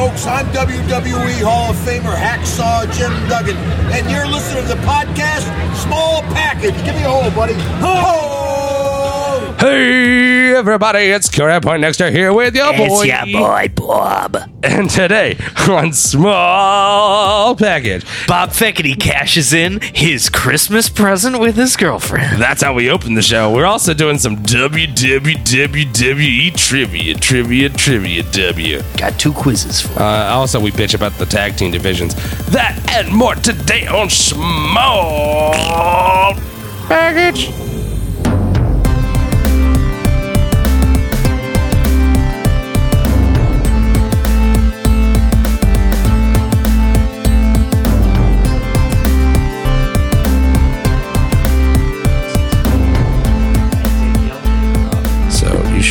folks. I'm WWE Hall of Famer Hacksaw Jim Duggan, and you're listening to the podcast Small Package. Give me a hole, buddy. Ho! Hey, everybody, it's Current Point Nexter here with your boy. It's your boy Bob. And today on Small Package, Bob Feckety cashes in his Christmas present with his girlfriend. that's how we open the show. We're also doing some WWE trivia, trivia, trivia, W. Got two quizzes for Uh, also, we bitch about the tag team divisions. That and more today on Small Package.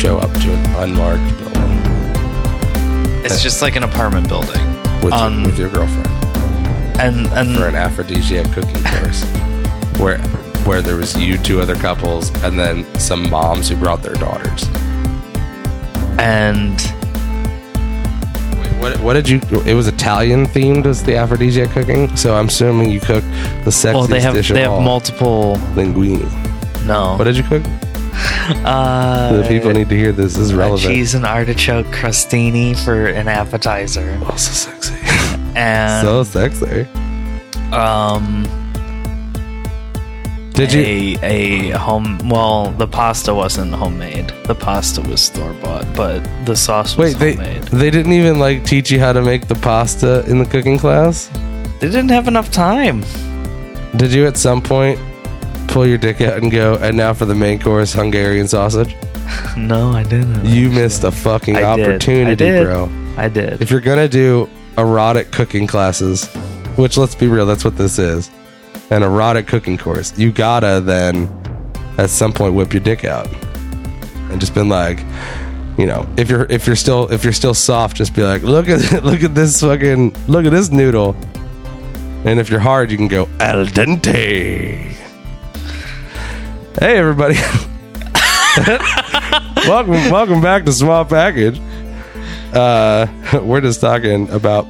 Show up to an unmarked building. It's just like an apartment building. with, Um, with your girlfriend. And and for an aphrodisiac cooking course. Where where there was you two other couples and then some moms who brought their daughters. And Wait, what, what did you it was italian themed as the aphrodisiac cooking? So i'm assuming you cooked the sexiest well, they have dish they of have all, multiple. linguine No, what did you cook uh, the people need to hear this, this is relevant cheese and artichoke crostini for an appetizer, oh so sexy and so sexy um, did you a a home. Well, the pasta wasn't homemade. The pasta was store bought, but the sauce was wait they homemade. they didn't even like teach you how to make the pasta in the cooking class They didn't have enough time. Did you at some point pull your dick out and go, and now for the main course, Hungarian sausage? No, I didn't. You missed a fucking I did. opportunity, I did. bro. I did. If you're gonna do erotic cooking classes, which let's be real, that's what this is, an erotic cooking course, you gotta then at some point whip your dick out and just been like, you know, if you're if you're still if you're still soft, just be like, look at look at this fucking look at this noodle. And if you're hard, you can go al dente. Hey everybody. welcome welcome back to Small Package. Uh we're just talking about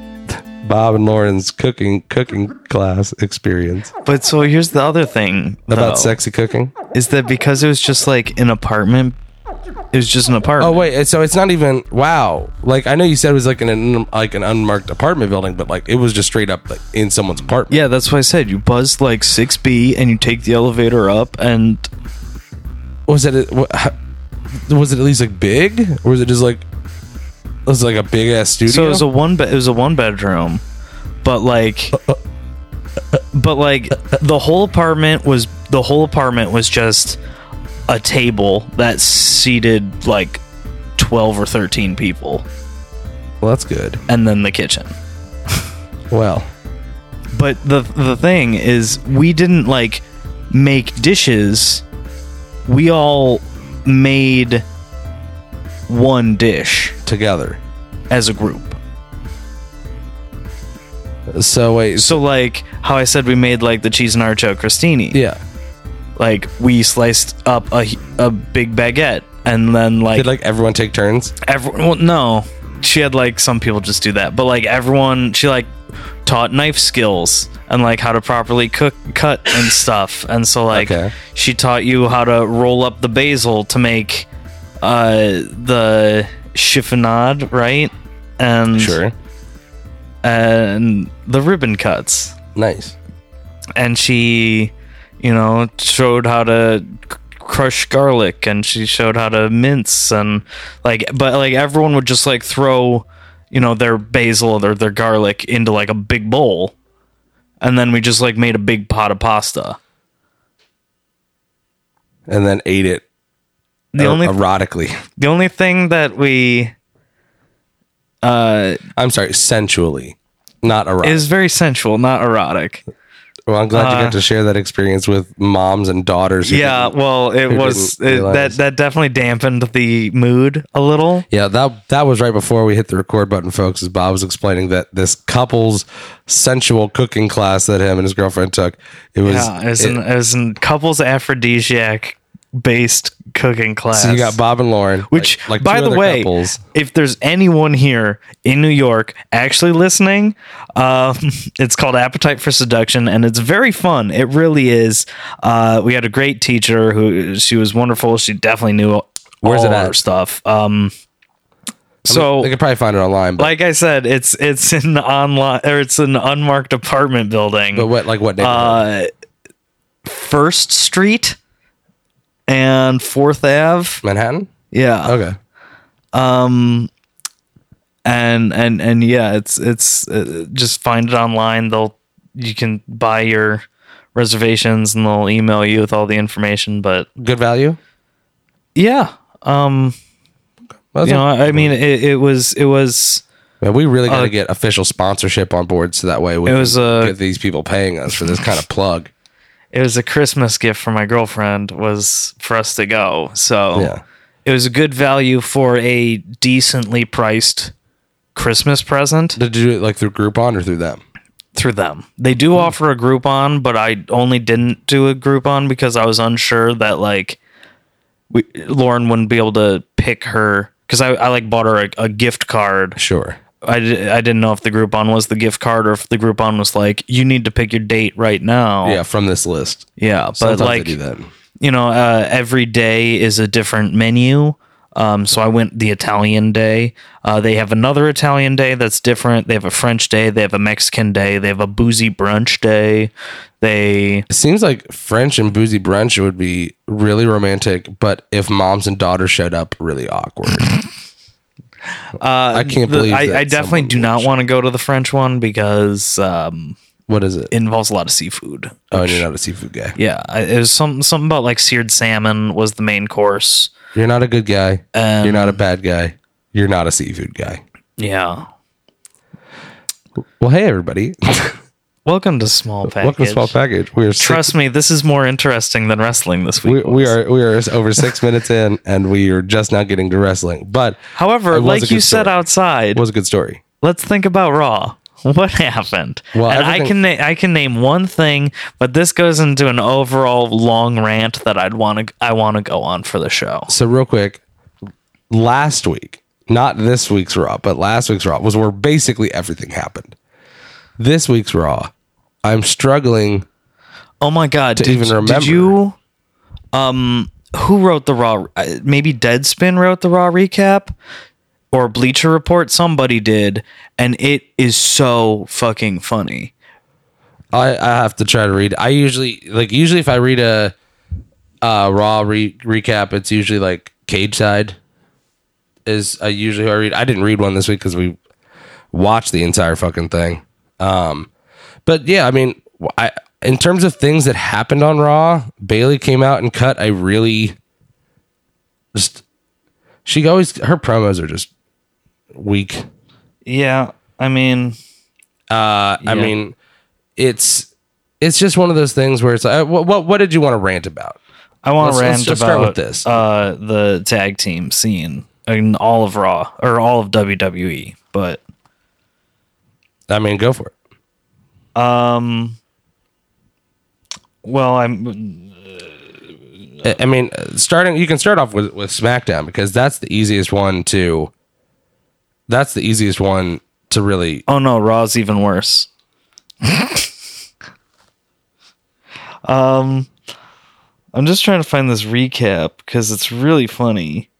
Bob and Lauren's cooking cooking class experience. but so here's the other thing About sexy cooking. is that because it was just like an apartment. It was just an apartment. Oh wait, so it's not even wow. Like I know you said it was like an like an unmarked apartment building, but like it was just straight up like in someone's apartment. Yeah, that's why I said you buzz like six B and you take the elevator up and Was it what, was it at least like big, or was it just like it was like a big ass studio? So it was a one bed. It was a one bedroom, but like, uh, uh, but like the whole apartment was the whole apartment was just a table that seated like twelve or thirteen people, well, that's good. and then the kitchen. Well, But the the thing is, we didn't like make dishes. We all made one dish together. as a group. So wait, so, So like how I said we made like the cheese and artichoke crostini. yeah. Like we sliced up a, a big baguette and then like, Did like everyone take turns? everyone well, no she had like some people just do that but like everyone she like taught knife skills and like how to properly cook cut and stuff and so like Okay. she taught you how to roll up the basil to make uh the chiffonade right and Sure. and the ribbon cuts Nice. and she you know showed how to crush garlic and she showed how to mince and like but like everyone would just like throw you know their basil or their, their garlic into like a big bowl and then we just like made a big pot of pasta And then ate it the er- only erotically. the only thing that we uh I'm sorry, sensually, not erotic. is very sensual not erotic well, I'm glad you uh, got to share that experience with moms and daughters. yeah well it was it, that that definitely dampened the mood a little Yeah, that that was right before we hit the record button, folks. As Bob was explaining that this couple's sensual cooking class that him and his girlfriend took, it was Yeah, it was, it- an, it was an couples aphrodisiac based cooking class. So you got Bob and Lauren, Which, like, like by the way, couples. if there's anyone here in New York actually listening, um, it's called Appetite for Seduction, and it's very fun. It really is. Uh, we had a great teacher who she was wonderful. She definitely knew Where's all it at? her stuff. Um, I mean, so, they could probably find it online, but, like I said, it's it's an online or it's an unmarked apartment building. but what like what neighborhood? uh, First Street and Fourth Ave. Manhattan? Yeah. Okay. Um, and and and yeah it's it's uh, just find it online they'll you can buy your reservations and they'll email you with all the information but Good value? yeah um Well, you know i mean it, it was it was Man, we really got to uh, get official sponsorship on board so that way we It can was, uh, get these people paying us for this kind of plug. It was a christmas gift for my girlfriend was for us to go so Yeah. it was a good value for a decently priced christmas present Did you do it like through Groupon or through them? through them. They do hmm. offer a Groupon, but I only didn't do a Groupon because I was unsure that like we, Lauren wouldn't be able to pick her because I, I like bought her a, a gift card. Sure. I, I didn't know if the Groupon was the gift card or if the Groupon was like you need to pick your date right now. Yeah, from this list. yeah, but Sometimes like do that. you know, uh, every day is a different menu. Um, so I went the Italian day. Uh, they have another Italian day that's different. They have a French day. They have a Mexican day. They have a boozy brunch day. They It seems like French and boozy brunch would be really romantic, but if moms and daughters showed up, really awkward. I can't the- believe I, I definitely do not want to go to the French one because um, What is it? it involves a lot of seafood. oh, you're not a seafood guy. Yeah, I- it was something something about like seared salmon was the main course. You're not a good guy. Um, you're not a bad guy. You're not a seafood guy. Yeah. Well, hey everybody. Welcome to Small Package. Welcome to Small Package. We are six, Trust me, this is more interesting than wrestling this week. we, we are we are over six minutes in, and we are just now getting to wrestling. But However, it was a like you said story. outside, it was a good story. let's think about Raw. What happened? Well, and I can na- I can name one thing, but this goes into an overall long rant that I'd want to I want to go on for the show. So real quick, last week, not this week's Raw, but last week's Raw was where basically everything happened. This week's Raw, I'm struggling. Oh my god! did, even remember, did you? Um, who wrote the Raw? uh, Maybe Deadspin wrote the Raw recap, or Bleacher Report. Somebody did, and it is so fucking funny. I, I have to try to read. I usually like usually if I read a uh, Raw re- recap, it's usually like Cageside is uh, usually who I read. I didn't read one this week because we watched the entire fucking thing. Um, but yeah, I mean, I in terms of things that happened on Raw, Bayley came out and cut I really just. She always her promos are just weak. Yeah, I mean, Uh, I mean, it's it's just one of those things where it's like, uh, what what, what did you want to rant about? I want Let's- to let's rant just about start with this. Uh, the tag team scene in all of Raw or all of WWE, but I mean, go for it. um, well, I'm I- I mean, uh, starting you can start off with with SmackDown because that's the easiest one to. That's the easiest one to really. oh no, Raw's even worse. um, I'm just trying to find this recap because it's really funny.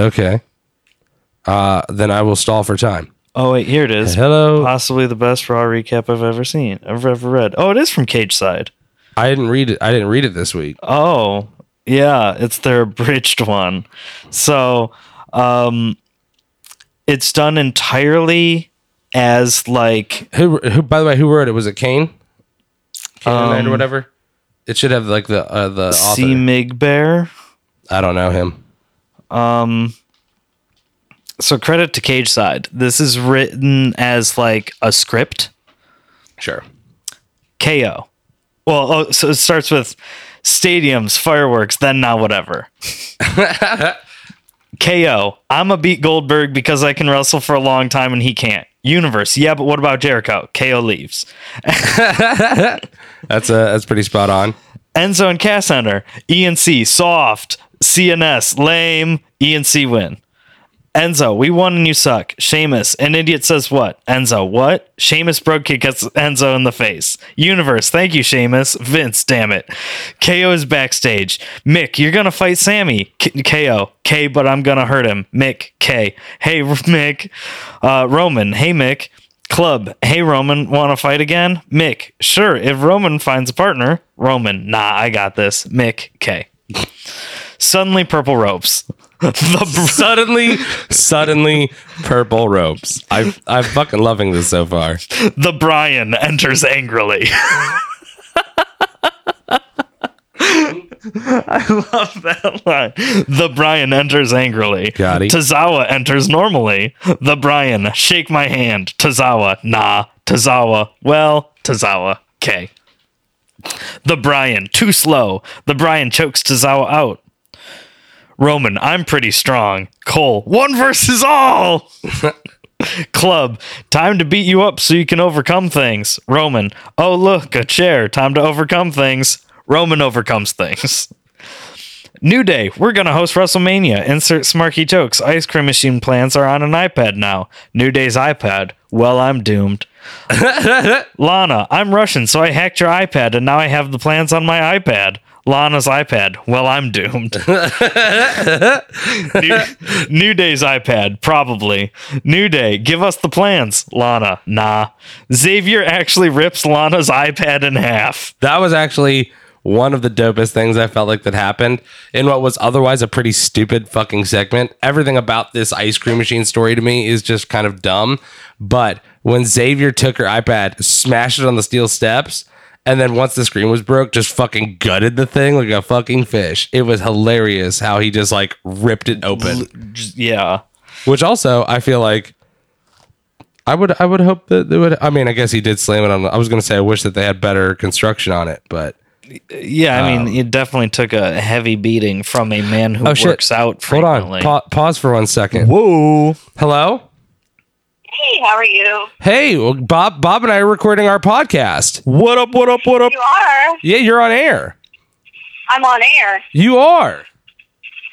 Okay. Uh, then I will stall for time. Oh wait, here it is. Hello. Possibly the best Raw recap I've ever seen, I've ever read. Oh, it is from Cageside. I didn't read it. I didn't read it this week. Oh, yeah, it's their abridged one. So, um it's done entirely as like Who? Who? By the way, who wrote it? Was it Kane? Kane Knight or Um, whatever. It should have like the uh, the author. C Mig Bear. I don't know him. Um so credit to Cageside. This is written as like a script. Sure. KO. Well, oh, so it starts with stadiums, fireworks, then now whatever. KO. I'm a beat Goldberg because I can wrestle for a long time and he can't. Universe. Yeah, but what about Jericho? KO leaves. That's uh that's pretty spot on. Enzo and Cass enter. ENC soft. CNS lame. ENC win. Enzo, we won and you suck. Sheamus, an idiot says what? Enzo, what? Sheamus bro kicks Enzo in the face. Universe, thank you, Sheamus. Vince, damn it. KO is backstage. Mick, you're gonna fight Sammy. K- KO, K, but I'm gonna hurt him. Mick, K. Hey, Mick. Uh, Roman, hey, Mick. Club, hey, Roman, wanna fight again? Mick, sure, if Roman finds a partner. Roman, nah, I got this. Mick, K. Suddenly, purple ropes. the suddenly, suddenly, purple ropes. I, I'm fucking loving this so far. The Brian enters angrily. I love that line. The Brian enters angrily. Got it. Tozawa enters normally. The Brian, shake my hand. Tozawa, nah. Tozawa, well, Tozawa, K. The Brian, too slow. The Brian chokes Tozawa out. Roman, I'm pretty strong. Cole, one versus all. Club, time to beat you up so you can overcome things. Roman, oh look, a chair. Time to overcome things. Roman overcomes things. New Day, we're gonna host WrestleMania. Insert smarky jokes. Ice cream machine plans are on an iPad now. New Day's iPad. Well, I'm doomed. Lana, I'm Russian, so I hacked your iPad and now I have the plans on my iPad. Lana's iPad. Well, I'm doomed. New, New Day's iPad. Probably. New Day. Give us the plans. Lana. Nah. Xavier actually rips Lana's iPad in half. That was actually one of the dopest things I felt like that happened in what was otherwise a pretty stupid fucking segment. Everything about this ice cream machine story to me is just kind of dumb. But when Xavier took her iPad, smashed it on the steel steps, and then once the screen was broke, just fucking gutted the thing like a fucking fish. It was hilarious how he just like ripped it open. Yeah. Which also I feel like I would I would hope that they would I mean I guess he did slam it on I was gonna say I wish that they had better construction on it, but Yeah, I mean, um, it definitely took a heavy beating from a man who Oh, shit. works out hold on. Pa- pause for one second. Whoa. Hello? Hey, how are you? Hey, well, Bob Bob and I are recording our podcast. What up, what up, what up? You are. Yeah, you're on air. I'm on air. You are.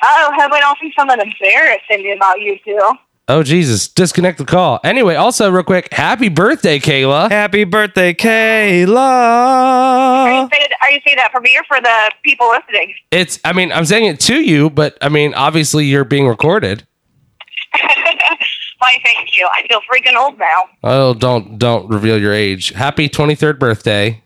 Oh, hope I don't see something embarrassing me about you too. Oh Jesus! Disconnect the call. Anyway, also real quick, happy birthday, Kayla. Happy birthday, Are you Kayla. saying, are you saying that for me or for the people listening? It's I mean I'm saying it to you, but I mean obviously you're being recorded. Why, thank you. I feel freaking old now. Oh, don't don't reveal your age. Happy 23rd birthday.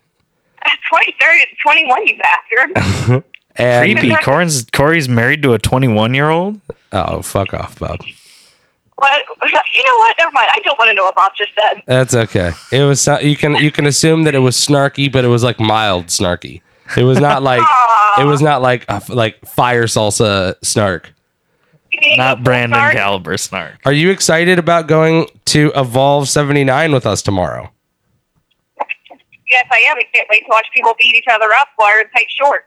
23, 21, you bastard. And Creepy. Corey's, Corey's married to a 21 year old? oh, fuck off, Bob. what? You know what? Never mind. I don't want to know what Bob just said. That's okay. It was so- you can you can assume that it was snarky, but it was like mild snarky. It was not like it was not like uh, like fire salsa snark. Not Brandon Sorry. Caliber Snark. Are you excited about going to Evolve 79 with us tomorrow? Yes, I am. I can't wait to watch people beat each other up wearing tight shorts.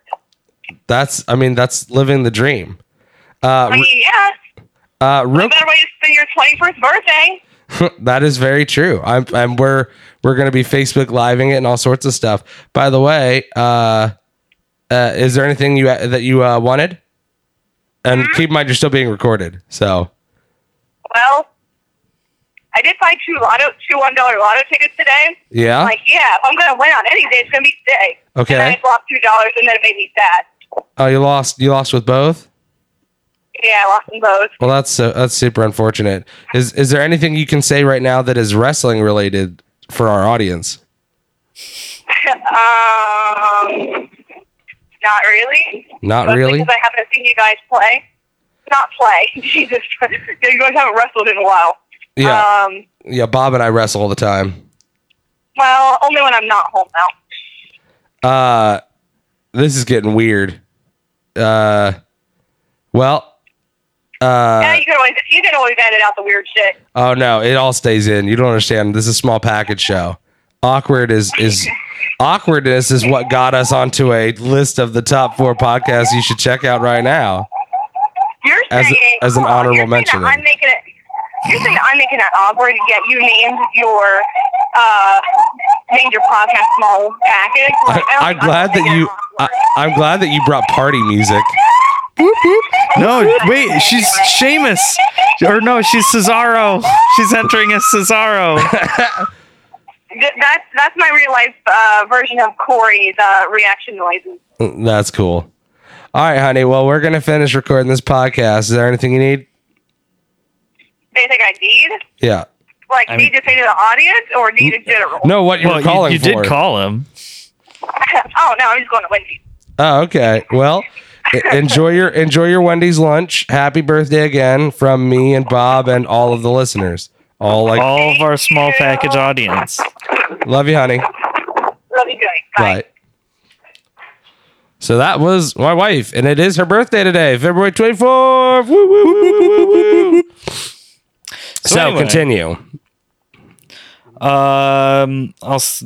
That's I mean that's living the dream. Uh, I mean, yeah. uh, real, Better way to spend your 21st birthday. that is very true. I'm, I'm we're we're gonna be Facebook living it and all sorts of stuff. By the way, uh, uh, is there anything you that you uh, wanted? And keep in mind, you're still being recorded. So Well, I did buy two lotto, two one dollar lotto tickets today. yeah, Like, yeah, if I'm gonna win on any day, it's gonna be today. Okay. And I lost two dollars, and then it made me sad. oh, you lost. You lost with both. Yeah, I lost them both. Well, that's so, that's super unfortunate. Is is there anything you can say right now that is wrestling related for our audience? um, not really. Not Mostly really. Because I haven't seen you guys play. Not play. Jesus, you guys haven't wrestled in a while. Yeah, Um. yeah. Bob and I wrestle all the time. Well, only when I'm not home now. Uh, this is getting weird. Uh, well, uh, yeah, you can always you can always edit out the weird shit. oh no, it all stays in. You don't understand. This is a small package show. Awkward is is awkwardness is what got us onto a list of the top four podcasts you should check out right now. You're As- saying as an hold on, honorable mention I'm making it. You're saying I'm making it awkward, yet you named your uh named your podcast small package. Like, I, I'm glad that making it you. I. I'm glad that you brought party music. No, wait, she's Sheamus. Or no, she's Cesaro. She's entering as Cesaro. Th- That's that's my real life uh, version of Corey's uh, reaction noises. That's cool. All right, honey. Well, we're gonna finish recording this podcast. Is there anything you need? Anything I need? Yeah. Like I need to say to the audience or need in general? No, what you're Well, you, calling you for? did call him. oh no, I'm just going to Wendy's. Oh, okay. Well, enjoy your enjoy your Wendy's lunch. Happy birthday again from me and Bob and all of the listeners. All like All of our small package audience. love you, honey. Love you guys. Bye. Bye. So that was my wife, and it is her birthday today, February 24th. Woo, woo, woo, woo, woo, woo. So, anyway. continue. Um, I'll. s-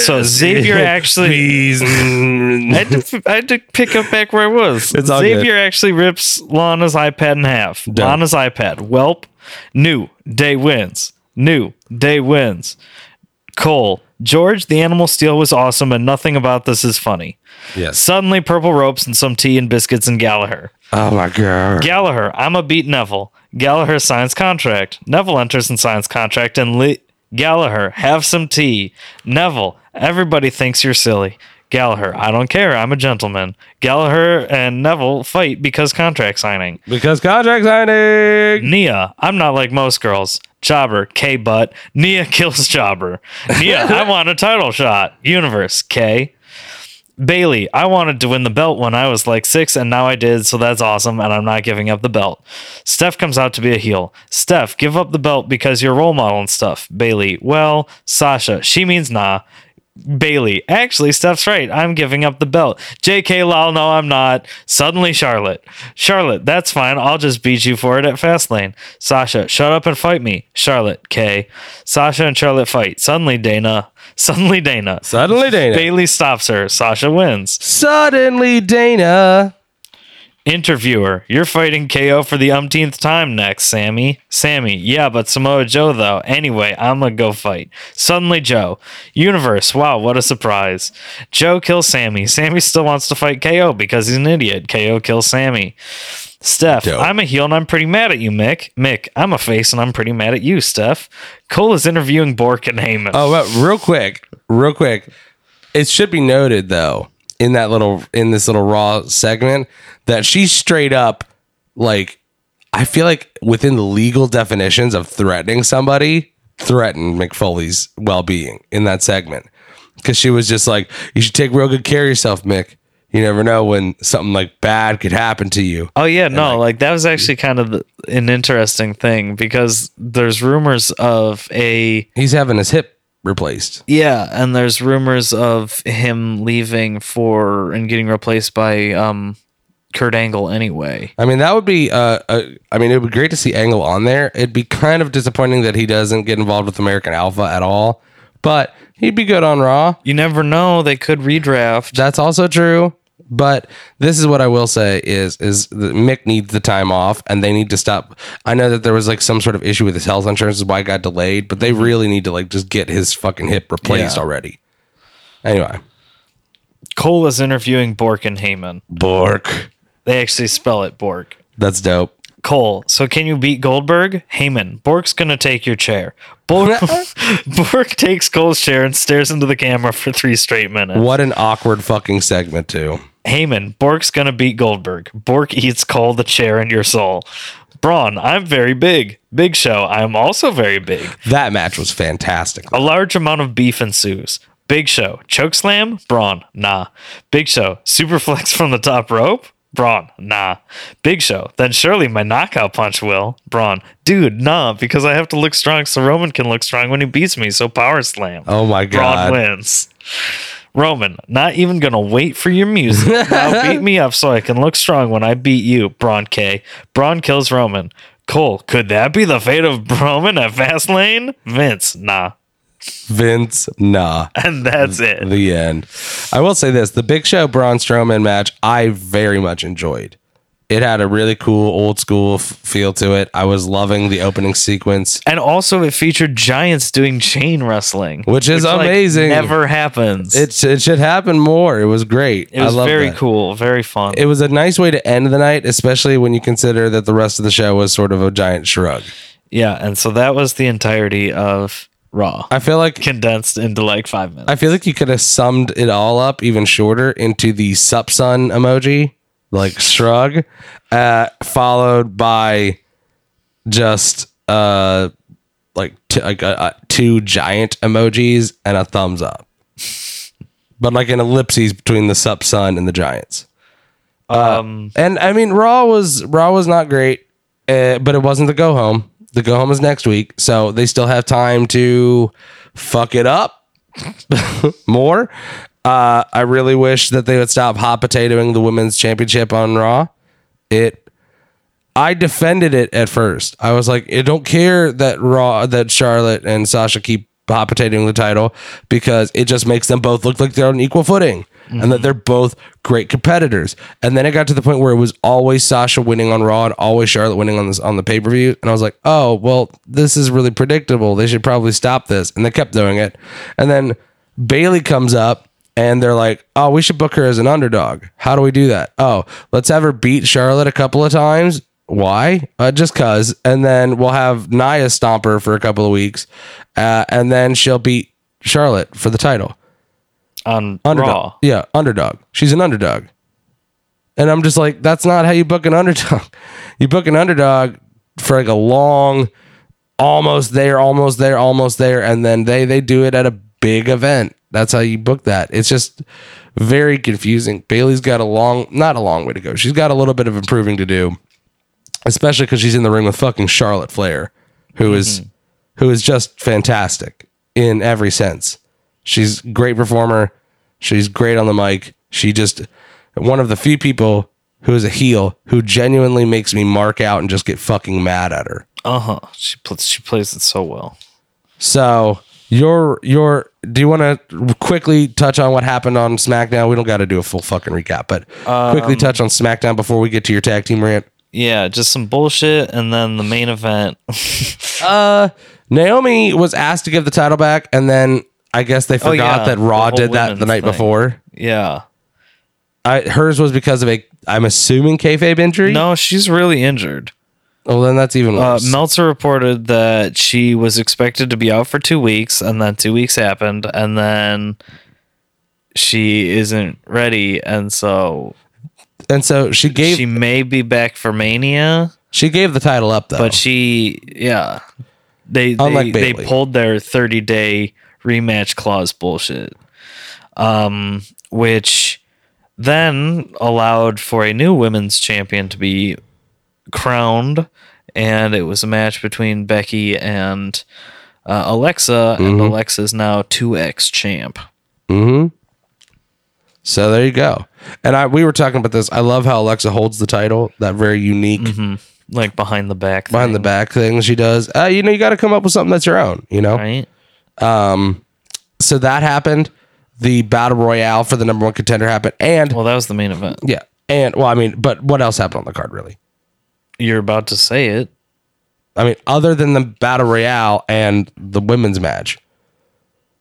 So Xavier actually. I had, to, I had to pick up back where I was. It's all Xavier actually rips Lana's iPad in half. Done. Lana's iPad. Welp. New day wins. New day wins. Cole. George, the animal Steele was awesome, and nothing about this is funny. Yes. Suddenly, purple ropes and some tea and biscuits and Gallagher. Oh my god. Gallagher, I'm a beat Neville. Gallagher signs contract. Neville enters and signs contract. And Lee- Gallagher, have some tea. Neville, everybody thinks you're silly. Gallagher, I don't care. I'm a gentleman. Gallagher and Neville fight because contract signing. Because contract signing. Nia, I'm not like most girls. Jobber, K butt. Nia kills Jobber. Nia, I want a title shot. Universe, K. Bayley, I wanted to win the belt when I was like six, and now I did, so that's awesome, and I'm not giving up the belt. Steph comes out to be a heel. Steph, give up the belt because you're role model and stuff. Bayley, well, Sasha, she means nah. Bayley, actually, Steph's right. I'm giving up the belt. JK Lal, no, I'm not. Suddenly, Charlotte. Charlotte, that's fine. I'll just beat you for it at Fastlane. Sasha, shut up and fight me. Charlotte, K. Sasha and Charlotte fight. Suddenly, Dana. Suddenly, Dana. Suddenly Dana. Bayley stops her. Sasha wins. Suddenly Dana. Interviewer, you're fighting KO for the umpteenth time next, Sammy. Sammy, yeah, but Samoa Joe, though. Anyway, I'm gonna go fight. Suddenly, Joe. Universe, wow, what a surprise. Joe kills Sammy. Sammy still wants to fight KO because he's an idiot. KO kills Sammy. Steph, Dope. I'm a heel and I'm pretty mad at you, Mick. Mick, I'm a face and I'm pretty mad at you, Steph. Cole is interviewing Bork and Heyman. Oh, but real quick, real quick. It should be noted though, in that little in this little raw segment, that she's straight up like I feel like within the legal definitions of threatening somebody, threatened Mick Foley's well being in that segment. Cause she was just like, You should take real good care of yourself, Mick. You never know when something like bad could happen to you. Oh yeah, no, like, that was actually kind of the, an interesting thing because there's rumors of a He's having his hip replaced. yeah, and there's rumors of him leaving for and getting replaced by um Kurt Angle anyway. I mean, that would be. Uh, uh, I mean, it would be great to see Angle on there. It'd be kind of disappointing that he doesn't get involved with American Alpha at all. But he'd be good on Raw. You never know; they could redraft. That's also true. But this is what I will say is is that Mick needs the time off, and they need to stop. I know that there was like some sort of issue with his health insurance, is why it got delayed. But they mm-hmm. really need to like just get his fucking hip replaced Yeah. already. Anyway, Cole is interviewing Bork and Heyman. Bork. They actually spell it Bork. That's dope. Cole, so can you beat Goldberg? Heyman, Bork's gonna take your chair. Bork, Bork takes Cole's chair and stares into the camera for three straight minutes. What an awkward fucking segment too. Heyman, Bork's gonna beat Goldberg. Bork eats Cole the chair and your soul. Braun, I'm very big. Big Show, I am also very big. That match was fantastic. A large amount of beef ensues. Big Show, chokeslam? Braun, nah. Big Show, superflex from the top rope? Braun, nah. Big Show, then surely my knockout punch will. Braun, dude, nah, because I have to look strong so Roman can look strong when he beats me, so power slam. Oh my god. Braun wins. Roman, not even gonna wait for your music. Now beat me up so I can look strong when I beat you, Braun K. Braun kills Roman. Cole, could that be the fate of Roman at Fastlane? Vince, nah. Vince, nah. And that's it. the end. I will say this: the Big Show Braun Strowman match, I very much enjoyed. It had a really cool old school f- feel to it. I was loving the opening sequence. And also, it featured giants doing chain wrestling, Which is like, amazing. never happens. It, it should happen more. It was great. it was I love very that. cool, very fun. It was a nice way to end the night, especially when you consider that the rest of the show was sort of a giant shrug. yeah, and so that was the entirety of Raw, I feel like condensed into like five minutes. I feel like you could have summed it all up even shorter into the sup sun emoji, like shrug, uh, followed by just uh like t- like uh, uh, two giant emojis and a thumbs up, but like an ellipses between the sup sun and the giants. um, And I mean, Raw was Raw was not great, uh, but it wasn't the go home. The go home is next week, so they still have time to fuck it up more. Uh, I really wish that they would stop hot potatoing the women's championship on Raw. It. I defended it at first. I was like, I don't care that Raw that Charlotte and Sasha keep hot potatoing the title because it just makes them both look like they're on equal footing and that they're both great competitors. And then it got to the point where it was always Sasha winning on Raw and always Charlotte winning on this on the pay per view. And I was like, oh well, this is really predictable. They should probably stop this. And they kept doing it. And then Bailey comes up and they're like, oh, we should book her as an underdog. How do we do that? Oh, let's have her beat Charlotte a couple of times. Why? Uh, just cause. And then we'll have Nia stomp her for a couple of weeks, uh, and then she'll beat Charlotte for the title. on Underdog. Raw. Yeah, underdog. She's an underdog. And I'm just like, that's not how you book an underdog. You book an underdog for like a long, almost there, almost there, almost there, and then they they do it at a big event. That's how you book that. It's just very confusing. Bayley's got a long, not a long way to go. She's got a little bit of improving to do, especially because she's in the ring with fucking Charlotte Flair, who is who is just fantastic in every sense. She's great performer. She's great on the mic. She just one of the few people who is a heel who genuinely makes me mark out and just get fucking mad at her. Uh huh. She plays. She plays it so well. So your your do you want to quickly touch on what happened on SmackDown? We don't got to do a full fucking recap, but quickly touch on SmackDown before we get to your tag team rant. Yeah, just some bullshit, and then the main event. Uh, Naomi was asked to give the title back, and then I guess they forgot Oh, yeah, that Raw did that the night thing. before. yeah. I, hers was because of a, I'm assuming kayfabe injury. No, she's really injured. Well then that's even Uh, worse. Meltzer reported that she was expected to be out for two weeks, and then two weeks happened, and then she isn't ready, and so and so she gave she she, may be back for Mania, She gave the title up though. but she, yeah, they Unlike they, they Bayley. pulled their thirty day rematch clause bullshit, um, which then allowed for a new women's champion to be crowned, and it was a match between Becky and uh, Alexa, and Alexa is now two X champ. hmm So there you go. And I we were talking about this. I love how Alexa holds the title. That very unique Like behind the back, behind the thing, back thing she does. Uh, you know, you got to come up with something that's your own. You know. right? Um, So that happened. The battle royale for the number one contender happened, and Well, that was the main event. yeah, and well, I mean, but what else happened on the card really? You're about to say it. I mean, other than the battle royale and the women's match,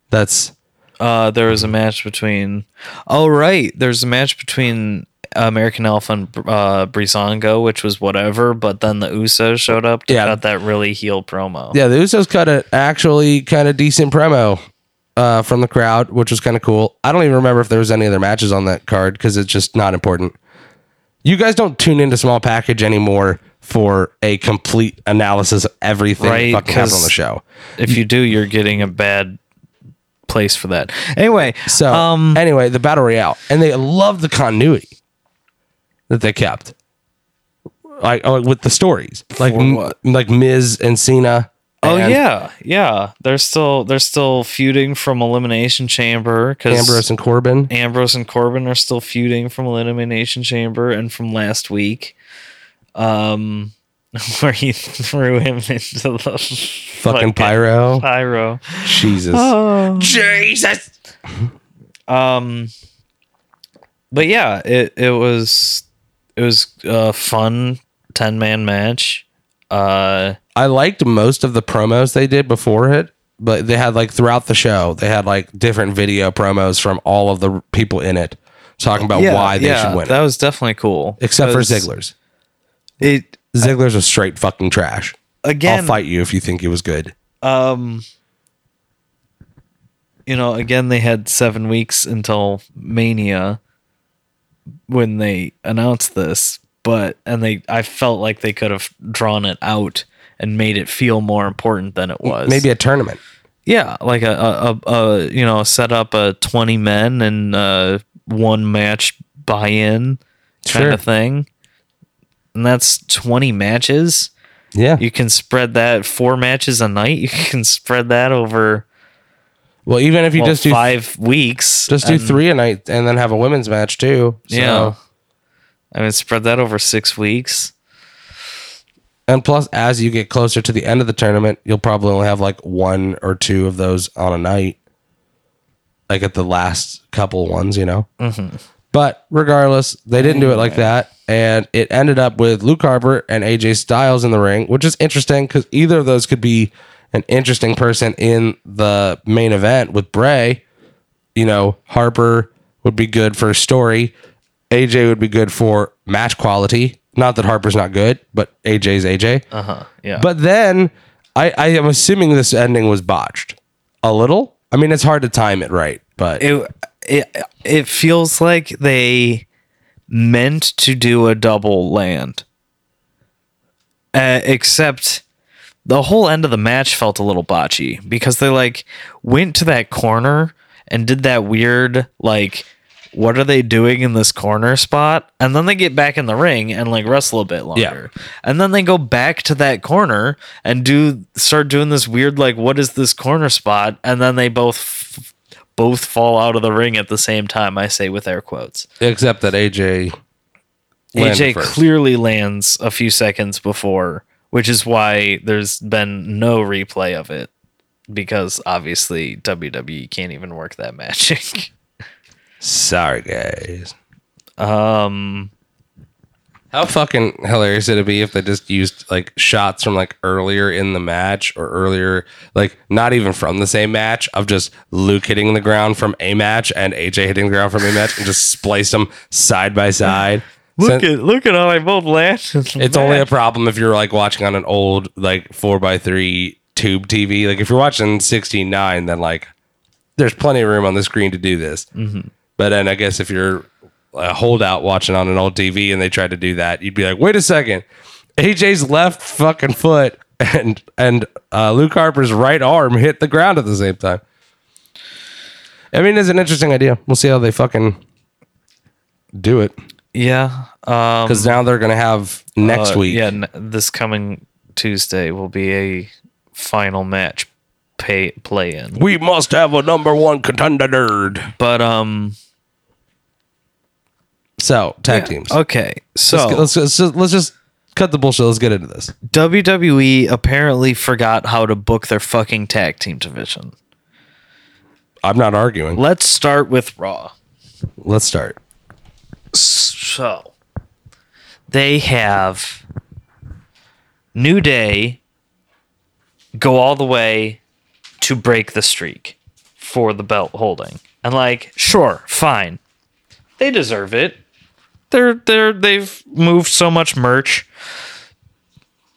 that's Uh, there was a match between. Oh right, there's a match between American Alpha and uh, which was whatever. But then the Usos showed up to Yeah. cut that really heel promo. yeah. The Usos cut an actually kind of decent promo uh, from the crowd, which was kind of cool. I don't even remember if there was any other matches on that card because it's just not important. You guys don't tune into small package anymore for a complete analysis of everything Right, that fucking happened on the show. If you do, you're getting a bad place for that. Anyway, So um, anyway, the battle royale, and they love the continuity that they kept, like oh, with the stories, like like Miz and Cena. Oh and yeah, yeah, they're still they're still feuding from Elimination Chamber because Ambrose and Corbin. Ambrose and Corbin are still feuding from Elimination Chamber and from last week. Um where he threw him into the Fucking pyro. Pyro. Jesus. Oh. Jesus. Um but yeah, it it was It was a fun ten man match. Uh, I liked most of the promos they did before it, but they had like throughout the show, they had like different video promos from all of the people in it talking about why they should win. That it. was definitely cool. Except for Ziggler's. It Ziggler's was straight fucking trash. again. I'll fight you if you think it was good. um you know again they had seven weeks until mania when they announced this but and they i felt like they could have drawn it out and made it feel more important than it was Maybe a tournament. yeah like a, a, a, a you know set up a 20 men and uh one match buy-in kind Sure. of thing and that's 20 matches Yeah. you can spread that four matches a night you can spread that over well, even if you well, just do five weeks. just do three a night and then have a women's match too. So- Yeah. I mean, spread that over six weeks. And plus, as you get closer to the end of the tournament, you'll probably only have like one or two of those on a night, like at the last couple ones, you know. Mm-hmm. But regardless, they didn't do it like that, and it ended up with Luke Harper and AJ Styles in the ring, which is interesting because either of those could be an interesting person in the main event with Bray. You know, Harper would be good for a story. AJ would be good for match quality. Not that Harper's not good, but AJ's AJ. Uh huh. Yeah. But then I, I am assuming this ending was botched a little. I mean, it's hard to time it right, but it it it feels like they meant to do a double land, uh, except the whole end of the match felt a little botchy because they like went to that corner and did that weird like what are they doing in this corner spot and then they get back in the ring and like wrestle a bit longer Yeah. and then they go back to that corner and do start doing this weird like what is this corner spot and then they both both fall out of the ring at the same time i say with air quotes except that AJ AJ first. clearly lands a few seconds before, which is why there's been no replay of it because obviously WWE can't even work that magic. Sorry, guys. um, How fucking hilarious it would be if they just used like shots from like earlier in the match or earlier, like not even from the same match, of just Luke hitting the ground from a match and AJ hitting the ground from a match and just splice them side by side. look Sin- at look at how I both land. it's only a problem if you're like watching on an old like four by three tube TV. Like if you're watching sixteen nine, then like there's plenty of room on the screen to do this. But then I guess if you're a holdout watching on an old TV and they tried to do that, you'd be like, wait a second, AJ's left fucking foot and and uh, Luke Harper's right arm hit the ground at the same time. I mean, it's an interesting idea. We'll see how they fucking do it yeah. Um, because now they're gonna have next uh, week. yeah, n- this coming Tuesday will be a final match pay play in. We must have a number one contender nerd. But um, So tag teams. okay, so Let's, let's, let's, just, let's just cut the bullshit. Let's get into this. WWE apparently forgot how to book their fucking tag team division. I'm not arguing. Let's start with Raw. Let's start. So, they have New Day go all the way to break the streak for the belt holding. And like, sure, fine. They deserve it. They're they're they've moved so much merch,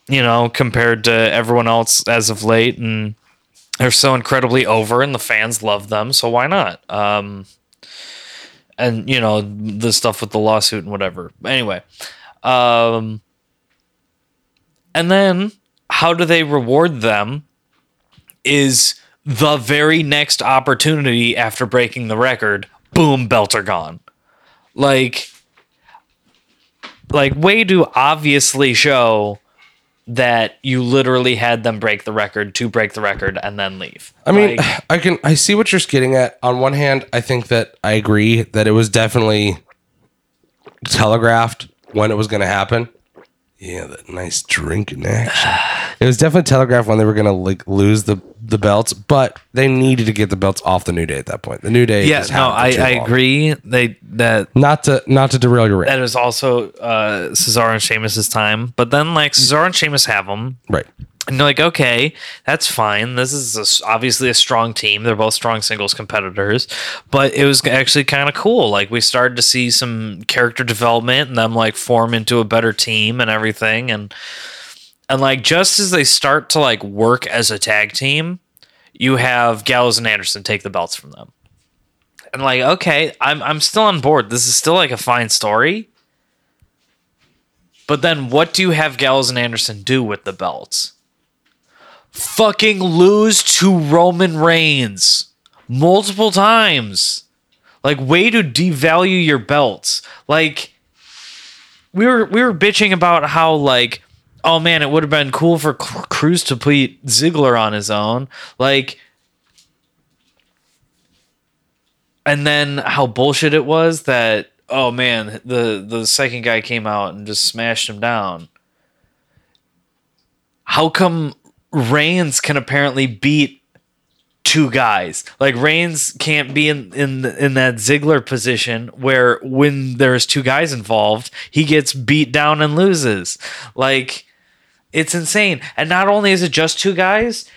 you know, compared to everyone else as of late and they're so incredibly over and the fans love them, so why not? Um and you know the stuff with the lawsuit and whatever. Anyway, um, and then how do they reward them? Is the very next opportunity after breaking the record? Boom, belts are gone. Like, like way to obviously show that you literally had them break the record to break the record and then leave. I mean, Like, I can I see what you're getting at. On one hand, I think that I agree that it was definitely telegraphed when it was going to happen. Yeah, that nice drink in action. it was definitely telegraphed when they were gonna like lose the the belts, but they needed to get the belts off the New Day at that point. The New Day, Yeah, just no, I, I agree. They that Not to not to derail your rant, that is also uh Cesaro and Sheamus's time. But then like Cesaro and Sheamus have them, right? And you're like, okay, that's fine. This is a obviously a strong team. They're both strong singles competitors, but it was actually kind of cool. Like we started to see some character development and them like form into a better team and everything. And and like just as they start to like work as a tag team, you have Gallows and Anderson take the belts from them. And like, okay, I'm I'm still on board. This is still like a fine story. But then what do you have Gallows and Anderson do with the belts? Fucking lose to Roman Reigns multiple times. Like way to devalue your belts. Like we were we were bitching about how like oh man, it would have been cool for Cruz to beat Ziggler on his own. Like and then how bullshit it was that oh man, the the second guy came out and just smashed him down. How come Reigns can apparently beat two guys? Like Reigns can't be in in in that Ziggler position where when there's two guys involved, he gets beat down and loses. Like it's insane. And not only is it just two guys,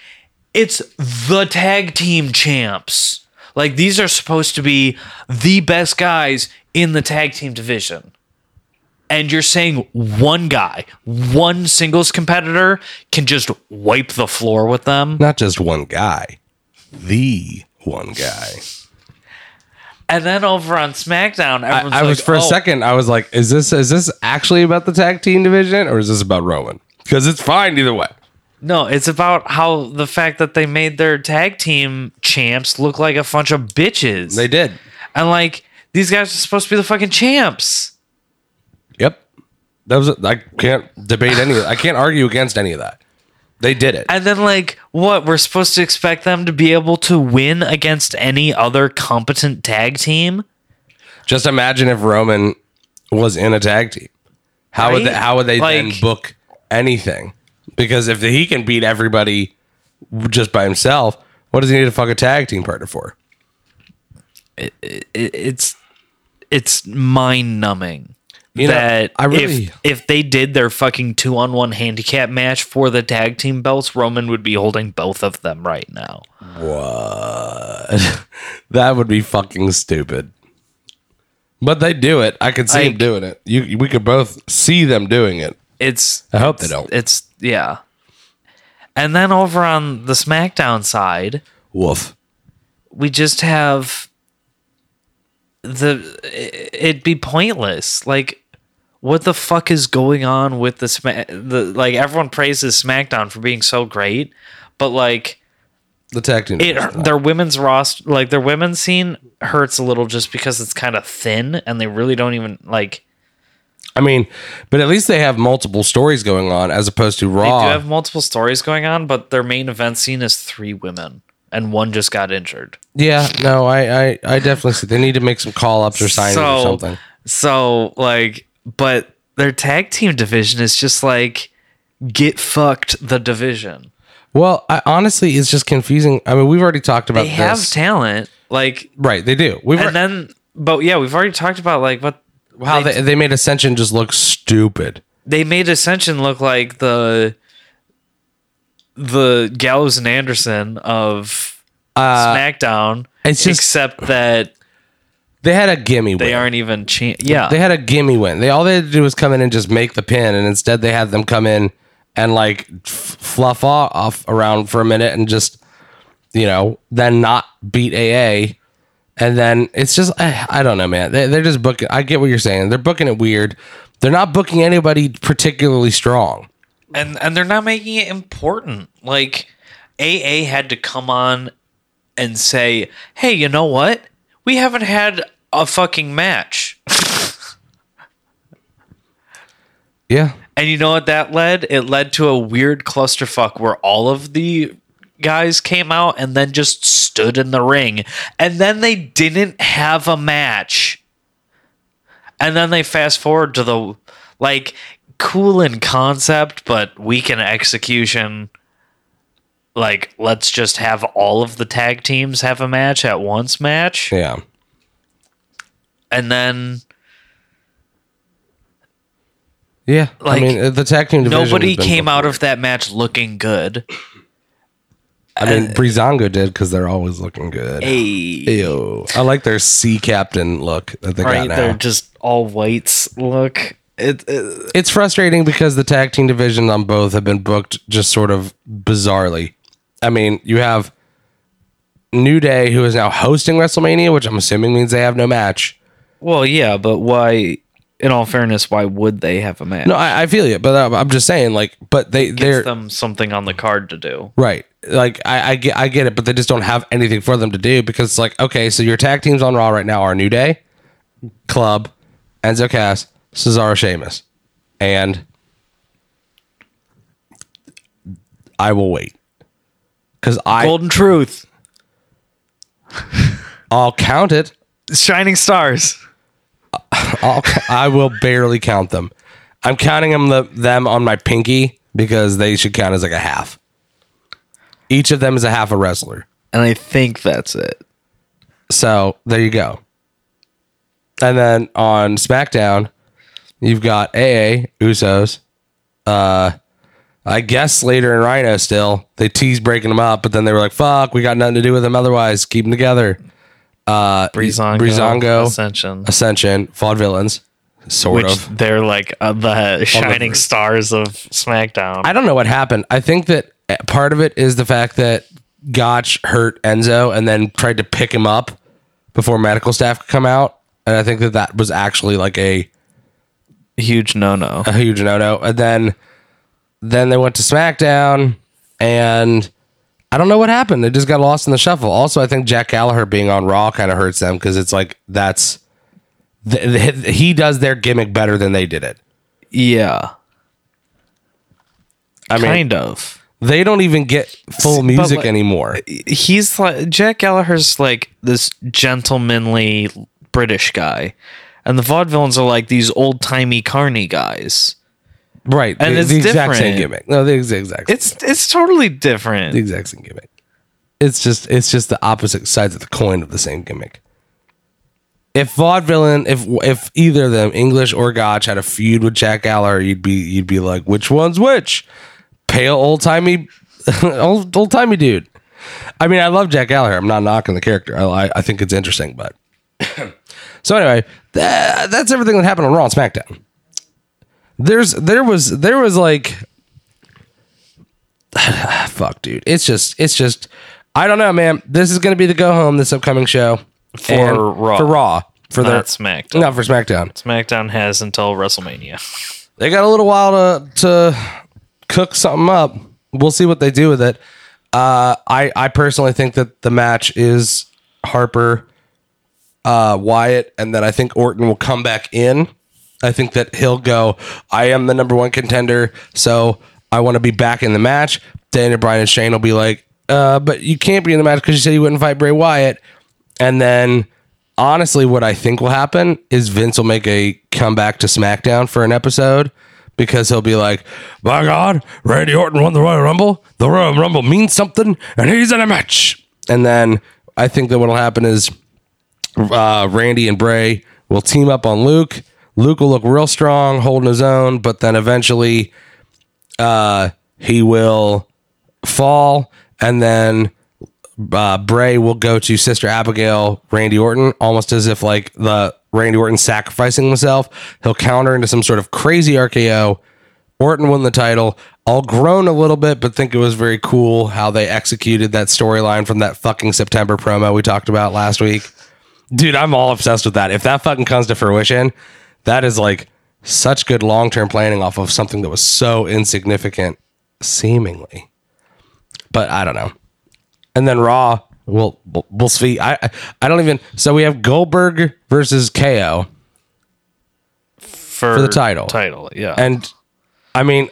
it's the tag team champs. Like these are supposed to be the best guys in the tag team division. And you're saying one guy, one singles competitor can just wipe the floor with them. Not just one guy, the one guy. And then over on SmackDown, I, I like, was for a "Oh, second. I was like, "Is this is this actually about the tag team division, or is this about Roman?" Because it's fine either way. No, it's about how the fact that they made their tag team champs look like a bunch of bitches. They did. and like these guys are supposed to be the fucking champs. Yep. That was. I can't debate any. I can't argue against any of that. They did it. And then like what? We're supposed to expect them to be able to win against any other competent tag team? Just imagine if Roman was in a tag team. How would they, how would they then book anything? Because if he can beat everybody just by himself, what does he need a fucking tag team partner for? It, it's it's mind numbing. You know, that I really- if if they did their fucking two on one handicap match for the tag team belts, Roman would be holding both of them right now. What? that would be fucking stupid. But they do it. I could see them doing it. You, we could both see them doing it. It's I hope they don't. It's yeah. And then over on the SmackDown side, Woof. we just have the it'd be pointless. Like what the fuck is going on with the Sma- the like everyone praises SmackDown for being so great, but like The tag team. it their women's roster like their women's scene hurts a little just because it's kind of thin and they really don't even like I mean, but at least they have multiple stories going on as opposed to Raw. they do have multiple stories going on, but their main event scene is three women and one just got injured. yeah, no, I, I, I definitely see they need to make some call ups or signings or something. So like, but their tag team division is just like get fucked the division. Well, I, honestly, it's just confusing. I mean, we've already talked about They have talent, like, right, they do. We've and then, but yeah, we've already talked about like what how they, they, they made Ascension just look stupid. they made Ascension look like the the Gallows and Anderson of Uh, SmackDown, it's just- except that They had a gimme they win. aren't even cha- yeah. They had a gimme win. They all they had to do was come in and just make the pin, and instead they had them come in and like f- fluff off, off around for a minute and just you know then not beat AA, and then it's just I, I don't know, man. They, they're just booking. I get what you're saying. They're booking it weird. They're not booking anybody particularly strong. and and they're not making it important. Like AA had to come on and say, "Hey, you know what? We haven't had a fucking match." Yeah, And you know what that led? It led to a weird clusterfuck where all of the guys came out and then just stood in the ring. And then they didn't have a match. And then they fast forward to the Like cool in concept, but weak in execution. Like let's just have all of the tag teams have a match at once match, Yeah. And then Yeah. Like, I mean, uh, the tag team division. nobody came booked out of that match looking good. I mean, Breezango did because they're always looking good. Hey. I like their sea captain look that they right? got They're just all whites. Look, it, it It's frustrating because the tag team division on both have been booked just sort of bizarrely. I mean, you have New Day who is now hosting WrestleMania, which I'm assuming means they have no match. Well, yeah, but why? In all fairness, why would they have a match? No, I, I feel you, but I'm- I'm just saying, like, but they gives they're them something on the card to do. right. Like, I, I get I get it, but they just don't have anything for them to do because it's like, okay, so your tag teams on Raw right now are New Day, Club, Enzo Cass, Cesaro, Sheamus, and I will wait because I Golden Truth, I'll count it. Shining Stars. I'll, I will barely count them. I'm counting them the, them on my pinky because they should count as like a half. Each of them is a half a wrestler. And I think that's it. So there you go. And then on SmackDown, you've got AA, Usos, uh, I guess Slater and Rhino still. They teased breaking them up, but then they were like, fuck, we got nothing to do with them otherwise. Keep them together. Uh, Breezango, Breezango, Ascension, Ascension, Vaudevillains, sort which of. they're like uh, the shining stars of SmackDown. I don't know what happened. I think that uh, part of it is the fact that Gotch hurt Enzo and then tried to pick him up before medical staff could come out. And I think that that was actually like a, Huge no no. a huge no no. And then then they went to SmackDown and I don't know what happened. They just got lost in the shuffle. Also, I think Jack Gallagher being on Raw kind of hurts them because it's like that's th- th- he does their gimmick better than they did it. Yeah, I mean, kind of. they don't even get full music like, anymore. He's like Jack Gallagher's like this gentlemanly British guy, and the vaudevillains are like these old timey carny guys. Right. And the, it's the exact same different. gimmick. No, the ex- exact It's it's totally different. the exact same gimmick. It's just it's just the opposite sides of the coin of the same gimmick. If vaudevillain, if if either of them, English or Gotch, had a feud with Jack Gallagher, you'd be you'd be like, which one's which? Pale old timey, old old timey dude. I mean, I love Jack Gallagher. I'm not knocking the character. I I, think it's interesting, but so anyway, tha- that's everything that happened on Raw and SmackDown. There's there was there was like fuck dude. It's just it's just i don't know man. This is gonna be the go home this upcoming show. For And- Raw. for raw. For their Not SmackDown. not for smackdown. SmackDown has until WrestleMania. they got a little while to to cook something up. We'll see what they do with it. Uh i i personally think that the match is harper uh wyatt and then i think orton will come back in i think that he'll go i am the number one contender so i want to be back in the match daniel bryan and shane will be like uh but you can't be in the match because you said you wouldn't fight bray wyatt and then honestly, what I think will happen is Vince will make a comeback to SmackDown for an episode because he'll be like, by God, Randy Orton won the Royal Rumble. The Royal Rumble means something, and he's in a match. And then I think that what'll happen is uh, Randy and Bray will team up on Luke. Luke will look real strong, holding his own, but then eventually uh, he will fall, and then uh, Bray will go to Sister Abigail, Randy Orton, almost as if like the Randy Orton sacrificing himself. He'll counter into some sort of crazy RKO. Orton won the title. I'll groan a little bit, but think it was very cool how they executed that storyline from that fucking September promo we talked about last week. Dude, I'm all obsessed with that. If that fucking comes to fruition, that is like such good long term planning off of something that was so insignificant, seemingly. But I don't know and then Raw. We'll we'll, see. I I- I don't even. So we have Goldberg versus KO, For, the title. Title, yeah. and I mean,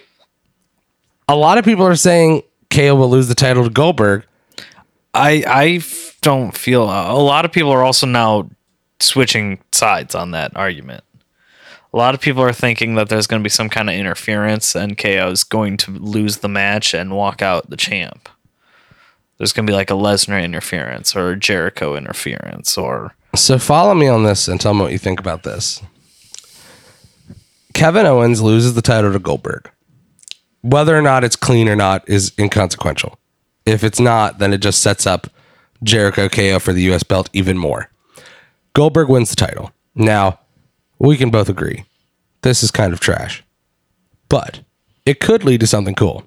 a lot of people are saying KO will lose the title to Goldberg. I I don't feel a lot of people are also now switching sides on that argument. A lot of people are thinking that there's going to be some kind of interference and KO is going to lose the match and walk out the champ. There's going to be like a Lesnar interference or a Jericho interference or So follow me on this and tell me what you think about this. Kevin Owens loses the title to Goldberg. Whether or not it's clean or not is inconsequential. If it's not, then it just sets up Jericho KO for the US belt even more. Goldberg wins the title. Now, we can both agree this is kind of trash. But it could lead to something cool.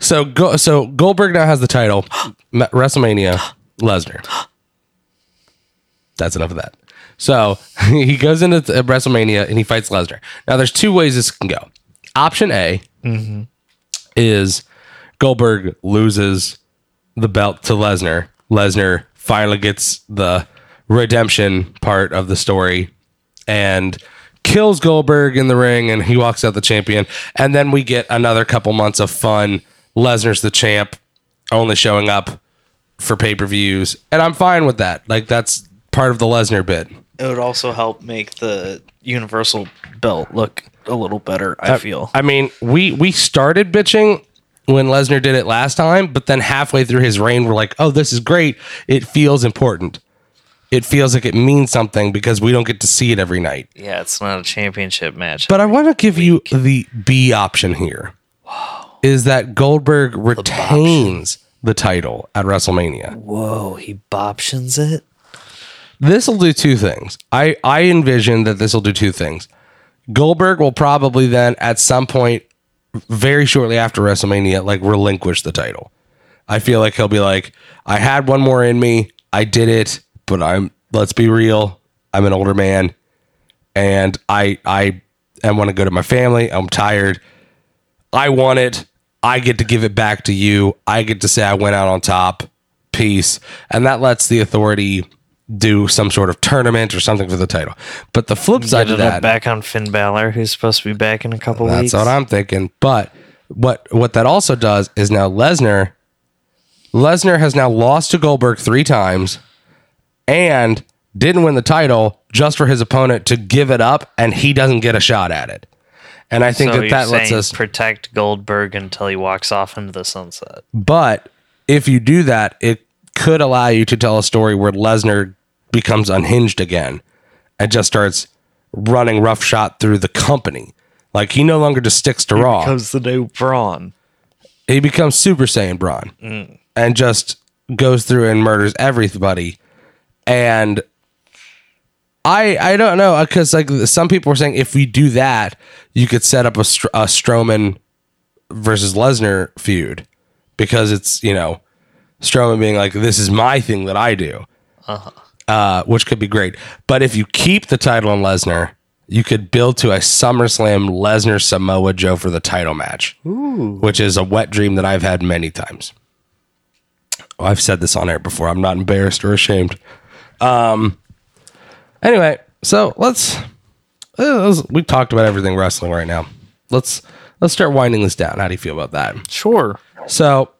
So go, so Goldberg now has the title. WrestleMania, Lesnar. That's enough of that. So he goes into WrestleMania and he fights Lesnar. Now there's two ways this can go. Option A mm-hmm. is Goldberg loses the belt to Lesnar. Lesnar finally gets the redemption part of the story and kills Goldberg in the ring and he walks out the champion. And then we get another couple months of fun. Lesnar's the champ, only showing up for pay per views. And I'm fine with that. Like, that's part of the Lesnar bit. it would also help make the universal belt look a little better, I feel. I mean, we we started bitching when Lesnar did it last time, but then halfway through his reign, we're like, oh, this is great. It feels important. It feels like it means something because we don't get to see it every night. yeah, it's not a championship match. But I want to give you the B option here. Is that Goldberg retains the title at WrestleMania? Whoa, he boptions it? This will do two things. I I envision that this will do two things. Goldberg will probably then at some point very shortly after WrestleMania like relinquish the title. I feel like he'll be like I had one more in me. I did it, but I'm let's be real. I'm an older man and I I I want to go to my family. I'm tired. I want it. I get to give it back to you. I get to say I went out on top. Peace. And that lets the authority do some sort of tournament or something for the title. But the flip side of that, back on Finn Balor, who's supposed to be back in a couple that's weeks. what I'm thinking. But what what that also does is now Lesnar Lesnar has now lost to Goldberg 3 times and didn't win the title just for his opponent to give it up and he doesn't get a shot at it. And I think so that that lets us protect Goldberg until he walks off into the sunset. But if you do that, it could allow you to tell a story where Lesnar becomes unhinged again and just starts running roughshod through the company. Like he no longer just sticks to Raw. Becomes the new Braun. he becomes Super Saiyan Braun mm. and just goes through and murders everybody. And I I don't know because like some people were saying if we do that, you could set up a, Str- a Strowman versus Lesnar feud because it's you know Strowman being like this is my thing that I do, uh which could be great. But if you keep the title on Lesnar, you could build to a SummerSlam Lesnar Samoa Joe for the title match, which is a wet dream that I've had many times. Oh, I've said this on air before. I'm not embarrassed or ashamed. Um. Anyway, so let's, uh, let's we talked about everything wrestling right now. Let's let's start winding this down. How do you feel about that? Sure. So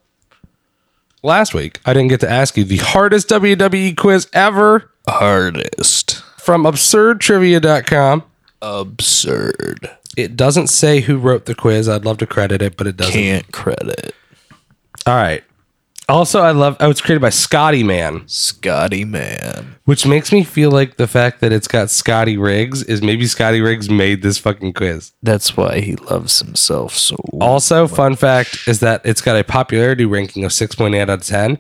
last week I didn't get to ask you the hardest WWE quiz ever Hardest. from absurdtrivia.com. Absurd. It doesn't say who wrote the quiz. I'd love to credit it, but it doesn't. Can't credit. All right. Also, I love. Oh, it's created by Scotty Man, Scotty Man. which makes me feel like the fact that it's got Scotty Riggs is maybe Scotty Riggs made this fucking quiz. That's why he loves himself so Also, fun fact is that it's got a popularity ranking of 6.8 out of 10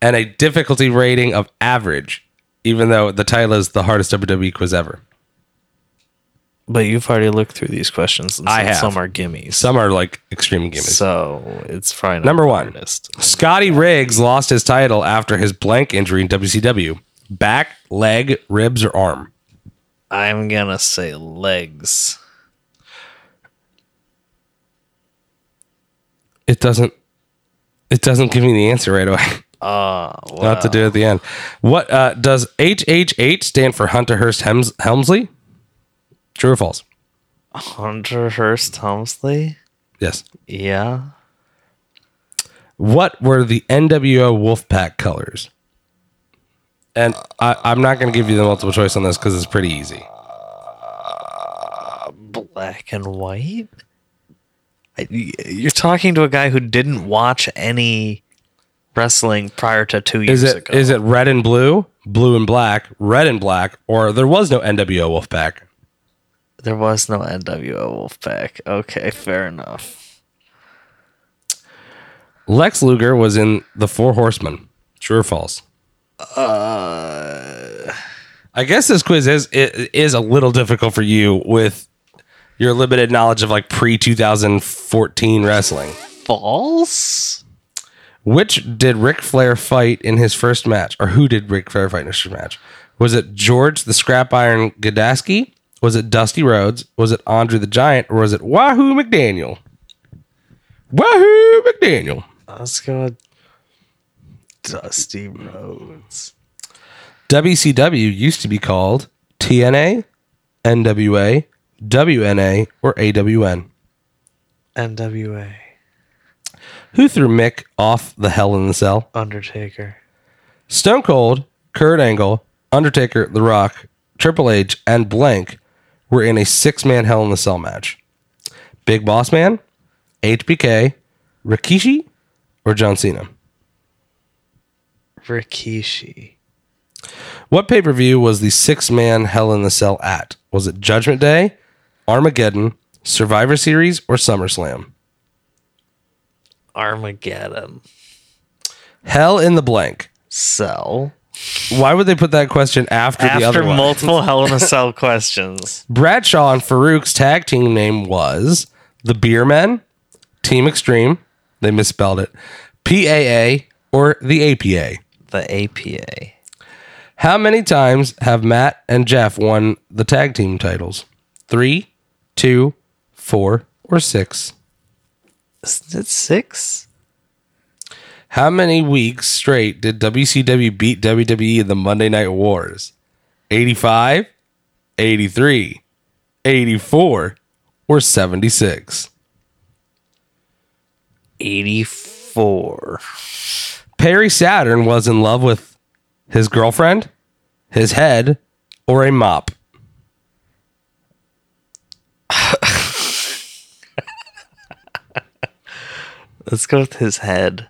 and a difficulty rating of average, even though the title is the hardest WWE quiz ever. But you've already looked through these questions and I said have. some are gimmies. Some are like extreme gimmies. So it's probably not Number the one. hardest. Scotty Riggs lost his title after his blank injury in WCW. Back, leg, ribs, or arm? I'm gonna say legs. It doesn't. It doesn't give me the answer right away. Uh I'll have to do it at the end. What uh, does HHH stand for? Hunter Hearst Hems- Helmsley. True or false? Hunter Hearst Helmsley? Yes. Yeah. What were the NWO Wolfpack colors? And I, I'm not going to give you the multiple choice on this because it's pretty easy. Uh, black and white. I, you're talking to a guy who didn't watch any wrestling prior to two years Is it ago. is it red and blue, blue and black, red and black, or there was no NWO Wolfpack? There was no NWO Wolfpack. Okay, fair enough. Lex Luger was in the Four Horsemen. True or false? Uh, I guess this quiz is is a little difficult for you with your limited knowledge of like pre 2014 wrestling. false. Which did Ric Flair fight in his first match, or who did Ric Flair fight in his first match? Was it George the Scrap Iron Gadaski? Was it Dusty Rhodes? Was it Andre the Giant? Or was it Wahoo McDaniel? Wahoo McDaniel. Let's go Dusty Rhodes. WCW used to be called TNA, NWA, WNA, or AWN. NWA. Who threw Mick off the Hell in the Cell? Undertaker. Stone Cold, Kurt Angle, Undertaker, The Rock, Triple H, and Blank were in a six man Hell in the Cell match. Big Boss Man, HBK, Rikishi, or John Cena? Rikishi. What pay per view was the six man Hell in the Cell at? Was it Judgment Day, Armageddon, Survivor Series, or SummerSlam? Armageddon. Hell in the blank. Cell. Why would they put that question after, the other one? multiple Hell in a Cell questions. Bradshaw and Farouk's tag team name was the Beermen, Team Extreme, they misspelled it, PAA, or the APA. The APA. How many times have Matt and Jeff won the tag team titles? Three, two, four, or six? Isn't it six? How many weeks straight did WCW beat WWE in the Monday Night Wars? 85, 83, 84, or 76? 84. Perry Saturn was in love with his girlfriend, his head, or a mop. Let's go with his head.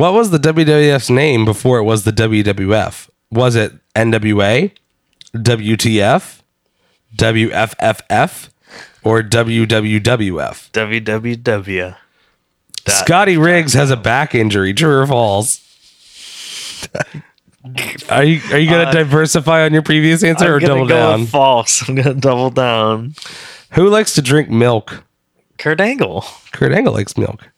What was the WWF's name before it was the WWF? Was it NWA, WTF, WFFF, or WWWF? WWW. Scotty Riggs has a back injury. True or false? Are you are you gonna uh, diversify on your previous answer I'm or double down? false. I'm gonna double down. Who likes to drink milk? Kurt Angle. Kurt Angle likes milk.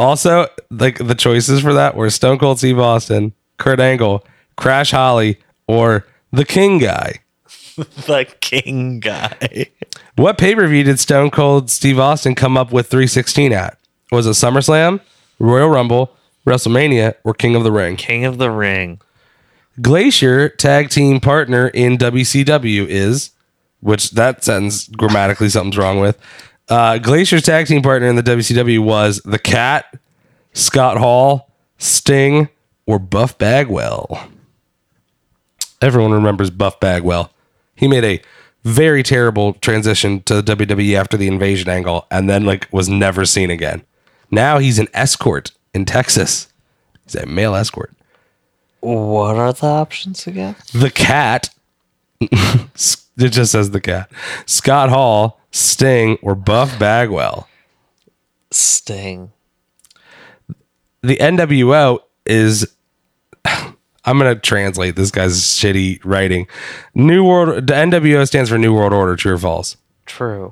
Also, like the choices for that were Stone Cold Steve Austin, Kurt Angle, Crash Holly, or the King guy. The king guy. What pay per view did Stone Cold Steve Austin come up with 316 at? Was it SummerSlam, Royal Rumble, WrestleMania, or King of the Ring? King of the Ring. Glacier tag team partner in WCW is, which that sentence grammatically something's wrong with. Uh, Glacier's tag team partner in the WCW was the Cat, Scott Hall, Sting, or Buff Bagwell. Everyone remembers Buff Bagwell. He made a very terrible transition to the WWE after the invasion angle and then like was never seen again. Now he's an escort in Texas. He's a male escort. What are the options again? the cat. it just says the cat. Scott Hall, Sting, or Buff Bagwell. Sting. The NWO is. I'm gonna translate this guy's shitty writing. New World. The NWO stands for New World Order. True or false? True.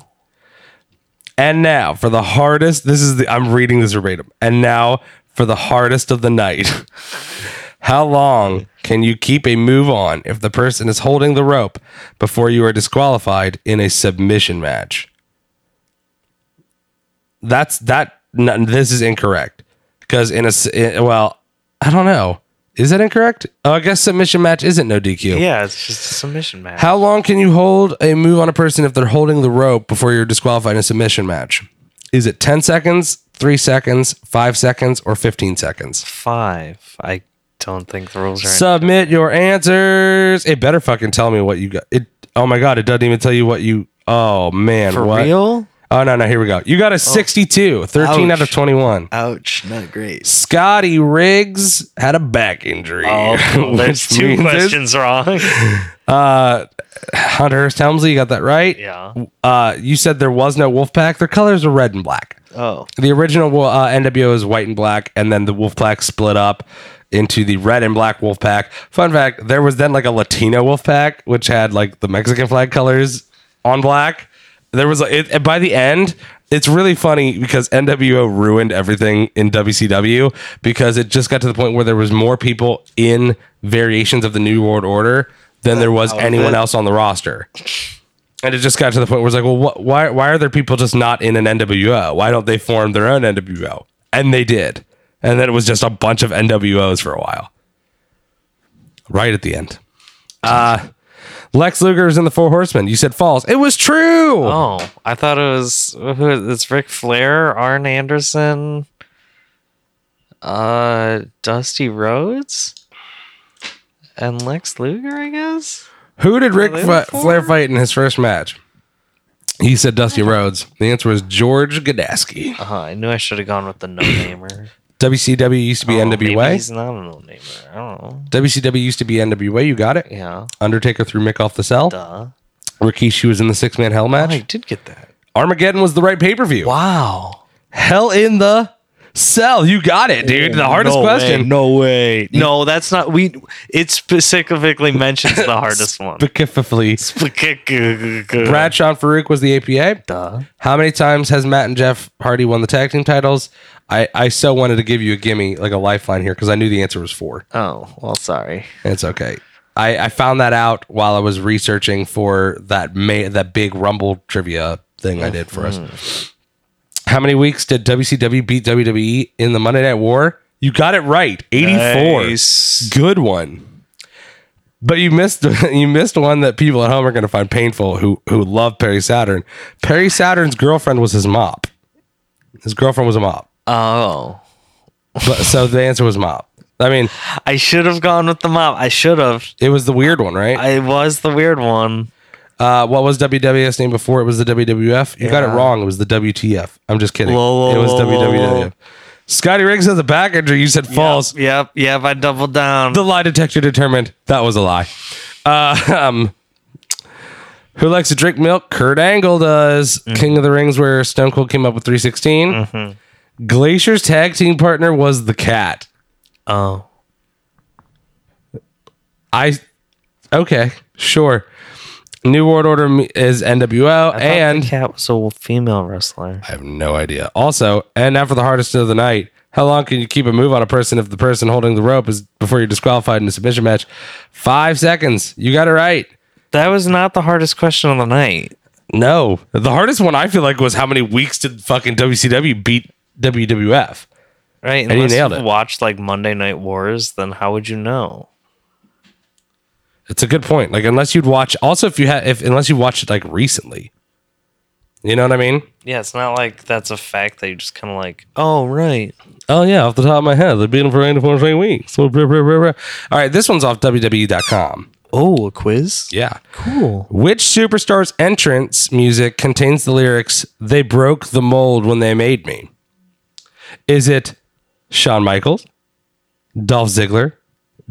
And now for the hardest. This is the. I'm reading this verbatim. And now for the hardest of the night. How long can you keep a move on if the person is holding the rope before you are disqualified in a submission match? That's that. No, this is incorrect because in a in- well, I don't know. Is that incorrect? Oh, I guess submission match isn't no DQ. Yeah, it's just a submission match. How long can you hold a move on a person if they're holding the rope before you're disqualified in a submission match? Is it 10 seconds, 3 seconds, 5 seconds, or 15 seconds? Five. I don't think the rules are. Submit your answers. It better fucking tell me what you got. It Oh my god, it doesn't even tell you what you. Oh man, For what? real? Oh no, no, here we go. You got a 62, 13 out of Ouch. 21. Ouch, not great. Scotty Riggs had a back injury. Oh, there's which two means it's- questions wrong. Uh, Hunter Hearst Helmsley, you got that right. yeah. Uh, you said there was no Wolfpack. Their colors are red and black. Oh. The original uh, NWO is white and black, and then the Wolfpack split up into the red and black wolf pack. Fun fact: there was then like a Latino wolf pack, which had like the Mexican flag colors on black. There was it, and by the end. It's really funny because NWO ruined everything in WCW because it just got to the point where there was more people in variations of the New World Order than there was anyone else on the roster. And it just got to the point where it's like, well, wh- why why are there people just not in an NWO? Why don't they form their own NWO? And they did. And then it was just a bunch of NWOs for a while. Right at the end. Uh Lex Luger is in the Four Horsemen. You said false. It was true. Oh, I thought it was it's Ric Flair, Arn Anderson, uh Dusty Rhodes, and Lex Luger, I guess. Who did Ric Fla- Flair fight in his first match? He said Dusty Rhodes. The answer was George Gadaski. Uh-huh, I knew I should have gone with the no namer. WCW used to be oh, NWA. He's not a no namer. I don't know. WCW used to be NWA. You got it. Yeah. Undertaker threw Mick off the cell. Duh. Rikishi was in the six man hell Oh, match. I did get that. Armageddon was the right pay per view. Wow. Hell in the cell. You got it, dude. The hardest no question. Way, no way. No, that's not. We. It specifically mentions the hardest one. Specifically, Brad Sean Farouk was the APA. Duh. How many times has Matt and Jeff Hardy won the tag team titles? I, I so wanted to give you a gimme, like a lifeline here, because I knew the answer was four. Oh well, sorry. It's okay. I, I found that out while I was researching for that May, that big Rumble trivia thing I did for us. Mm-hmm. How many weeks did WCW beat WWE in the Monday Night War? You got it right. 84. Nice. Good one. But you missed you missed one that people at home are going to find painful who who love Perry Saturn. Perry Saturn's girlfriend was his mop. His girlfriend was a mop. Oh, But, so the answer was mop. I mean, I should have gone with the mop. I should have. it was the weird one, right? I was the weird one. Uh, what was WWF's name before it was the WWF? You got it wrong. It was the WTF. I'm just kidding. It was WWF. Scotty Riggs has a back injury. You said false. Yep. Yep. yep I doubled down. The lie detector determined that was a lie. Uh, um, who likes to drink milk? Kurt Angle does. Mm-hmm. King of the Rings, where Stone Cold came up with 316. Glacier's tag team partner was the Cat. oh. I okay, sure. New World Order is NWO, And and the cat was a female wrestler. I have no idea. Also, and now for the hardest of the night. How long can you keep a move on a person if the person holding the rope is before you're disqualified in a submission match? Five seconds. You got it right. That was not the hardest question of the night. No, the hardest one I feel like was how many weeks did fucking WCW beat WWF? Right? you Unless you've it. watched like Monday Night Wars, then how would you know? It's a good point. Like unless you'd watch, also if you had, if unless you watched it like recently, you know what I mean? Yeah, it's not like that's a fact that you just kind of like, oh, right. Oh yeah, off the top of my head, they've been for 84 straight weeks. So, blah, blah, blah, blah. All right, this one's off WWE.com. Oh, a quiz? Yeah. Cool. Which superstar's entrance music contains the lyrics, They broke the mold when they made me? Is it Shawn Michaels, Dolph Ziggler,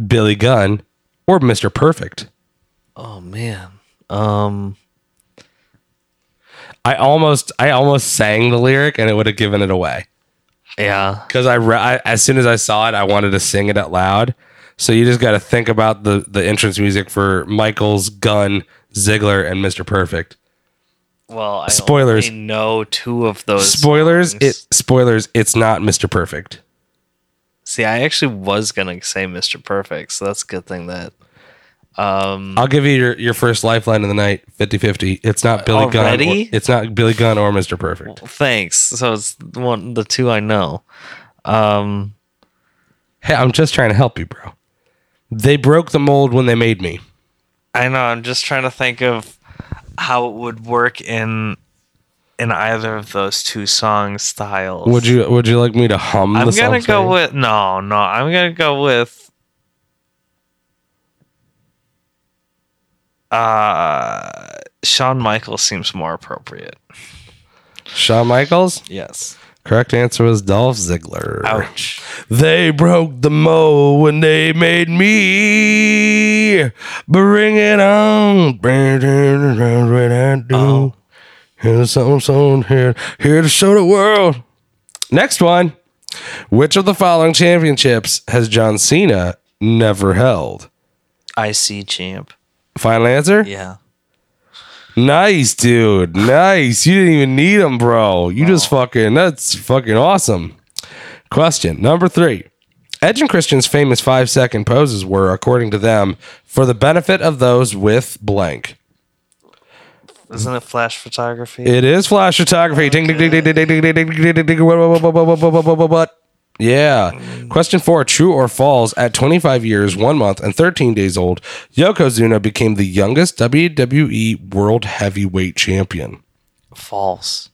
Billy Gunn, or Mr. Perfect? Oh, man. Um, I almost I almost sang the lyric and it would have given it away. yeah. Because I, re- I as soon as I saw it, I wanted to sing it out loud. So you just got to think about the the entrance music for Michaels, Gunn, Ziggler, and Mr. Perfect. Well, I Spoilers. only know two of those. Spoilers, songs. it spoilers, it's not Mr. Perfect. See, I actually was gonna say Mr. Perfect, so that's a good thing that. Um, I'll give you your, your first lifeline of the night, 50-50. It's not Billy Gunn. Already? Or, it's not Billy Gunn or Mr. Perfect. thanks. So it's one, the two I know. Um, Hey, I'm just trying to help you, bro. They broke the mold when they made me. I know. I'm just trying to think of how it would work in in either of those two song styles. Would you would you like me to hum I'm gonna go you? with no, no. I'm gonna go with. Uh, Shawn Michaels seems more appropriate. Shawn Michaels? Yes. Correct answer was Dolph Ziggler. Ouch. They broke the mold when they made me. Bring it on. Bring it around what I. Oh. Here's something, something here, here to show the world. Next one. Which of the following championships has John Cena never held? IC champ. Final answer? Yeah. Nice, dude. Nice. You didn't even need them, bro. You just fucking, that's fucking awesome. Question number three. Edge and Christian's famous five second poses were, according to them, for the benefit of those with blank. Isn't it flash photography? It is flash photography. Ding, ding, ding, ding, ding, ding, ding, ding, ding, ding, ding, what, yeah. Question four True or false? At 25 years, one month, and 13 days old, Yokozuna became the youngest WWE World Heavyweight Champion. False.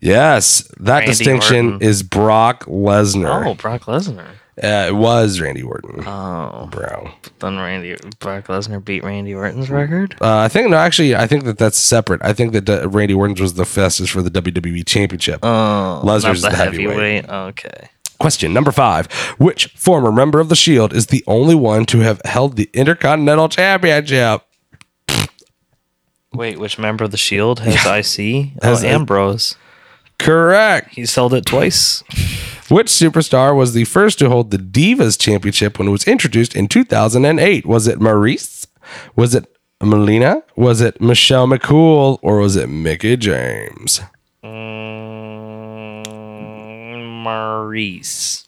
Yes. That Randy distinction Orton. is Brock Lesnar. Oh, Brock Lesnar. Uh, it was Randy Orton, Oh, bro. then Randy Brock Lesnar beat Randy Orton's record. Uh, I think no, actually, I think that that's separate. I think that uh, Randy Orton was the fastest for the WWE Championship. Oh, Lesnar's not the heavyweight. Okay. Question number five: Which former member of the Shield is the only one to have held the Intercontinental Championship? Wait, which member of the Shield has IC? Has oh, a- Ambrose. Correct. He's held it twice. Which superstar was the first to hold the Divas Championship when it was introduced in 2008? Was it Maryse? Was it Melina? Was it Michelle McCool? Or was it Mickie James? Mm, Maryse.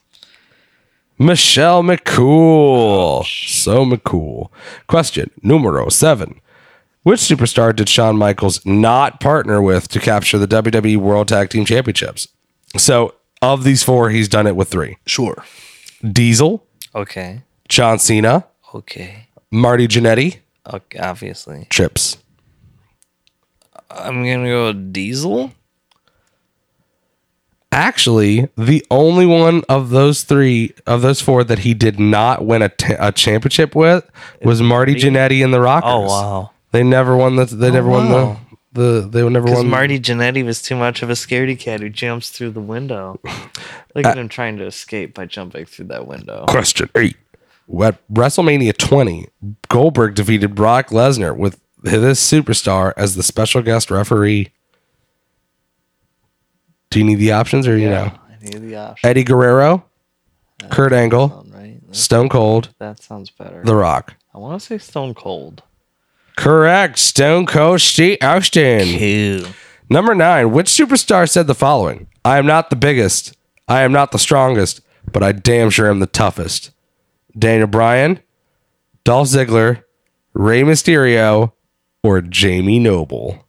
Michelle McCool. So McCool. Question numero seven. Which superstar did Shawn Michaels not partner with to capture the WWE World Tag Team Championships? So, of these four, he's done it with three Sure. Diesel, Okay. John Cena, Okay. Marty Jannetty, Okay. Obviously. Trips. I'm gonna go with Diesel. Actually, the only one of those three, of those four, that he did not win a, a championship with was Marty Jannetty and the Rockers. Oh wow. They never won the. They oh, never won wow. the. The they never Because won. Marty Jannetty was too much of a scaredy cat who jumps through the window. Look at him trying to escape by jumping through that window. Question eight. At WrestleMania 20, Goldberg defeated Brock Lesnar with this superstar as the special guest referee. Do you need the options or you know? I need the option. Eddie Guerrero, Kurt Angle, Sound right? That, Stone Cold, that sounds better. The Rock. I want to say Stone Cold. Correct. Stone Cold Steve Austin. Ew. Number nine. Which superstar said the following? I am not the biggest. I am not the strongest, but I damn sure am the toughest. Daniel Bryan, Dolph Ziggler, Rey Mysterio, or Jamie Noble.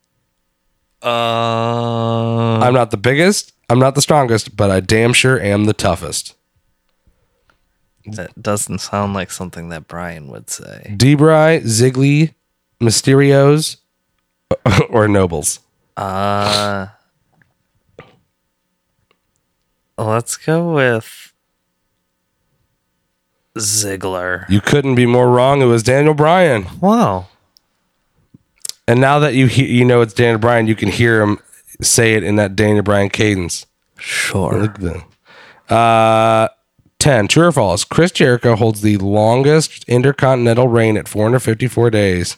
Uh, I'm not the biggest. I'm not the strongest, but I damn sure am the toughest. that doesn't sound like something that Bryan would say. Debray, Ziggly, Mysterios, or Nobles. Uh, let's go with Ziggler. You couldn't be more wrong. It was Daniel Bryan. Wow. And now that you he- you know it's Daniel Bryan, you can hear him say it in that Daniel Bryan cadence. Sure. Uh, 10. True or false? Chris Jericho holds the longest intercontinental reign at 454 days.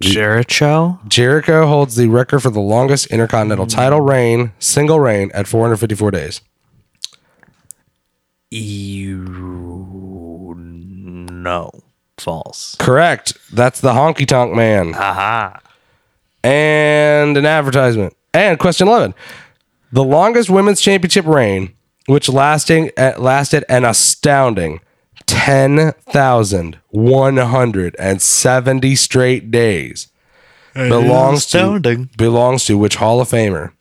Jericho? Jericho holds the record for the longest intercontinental title reign, single reign, at 454 days. You no. False. Correct. That's the honky tonk man. Aha. and an advertisement. And question 11. The longest women's championship reign, which lasting uh, lasted an astounding 10,170 straight days, belongs to belongs to which Hall of Famer?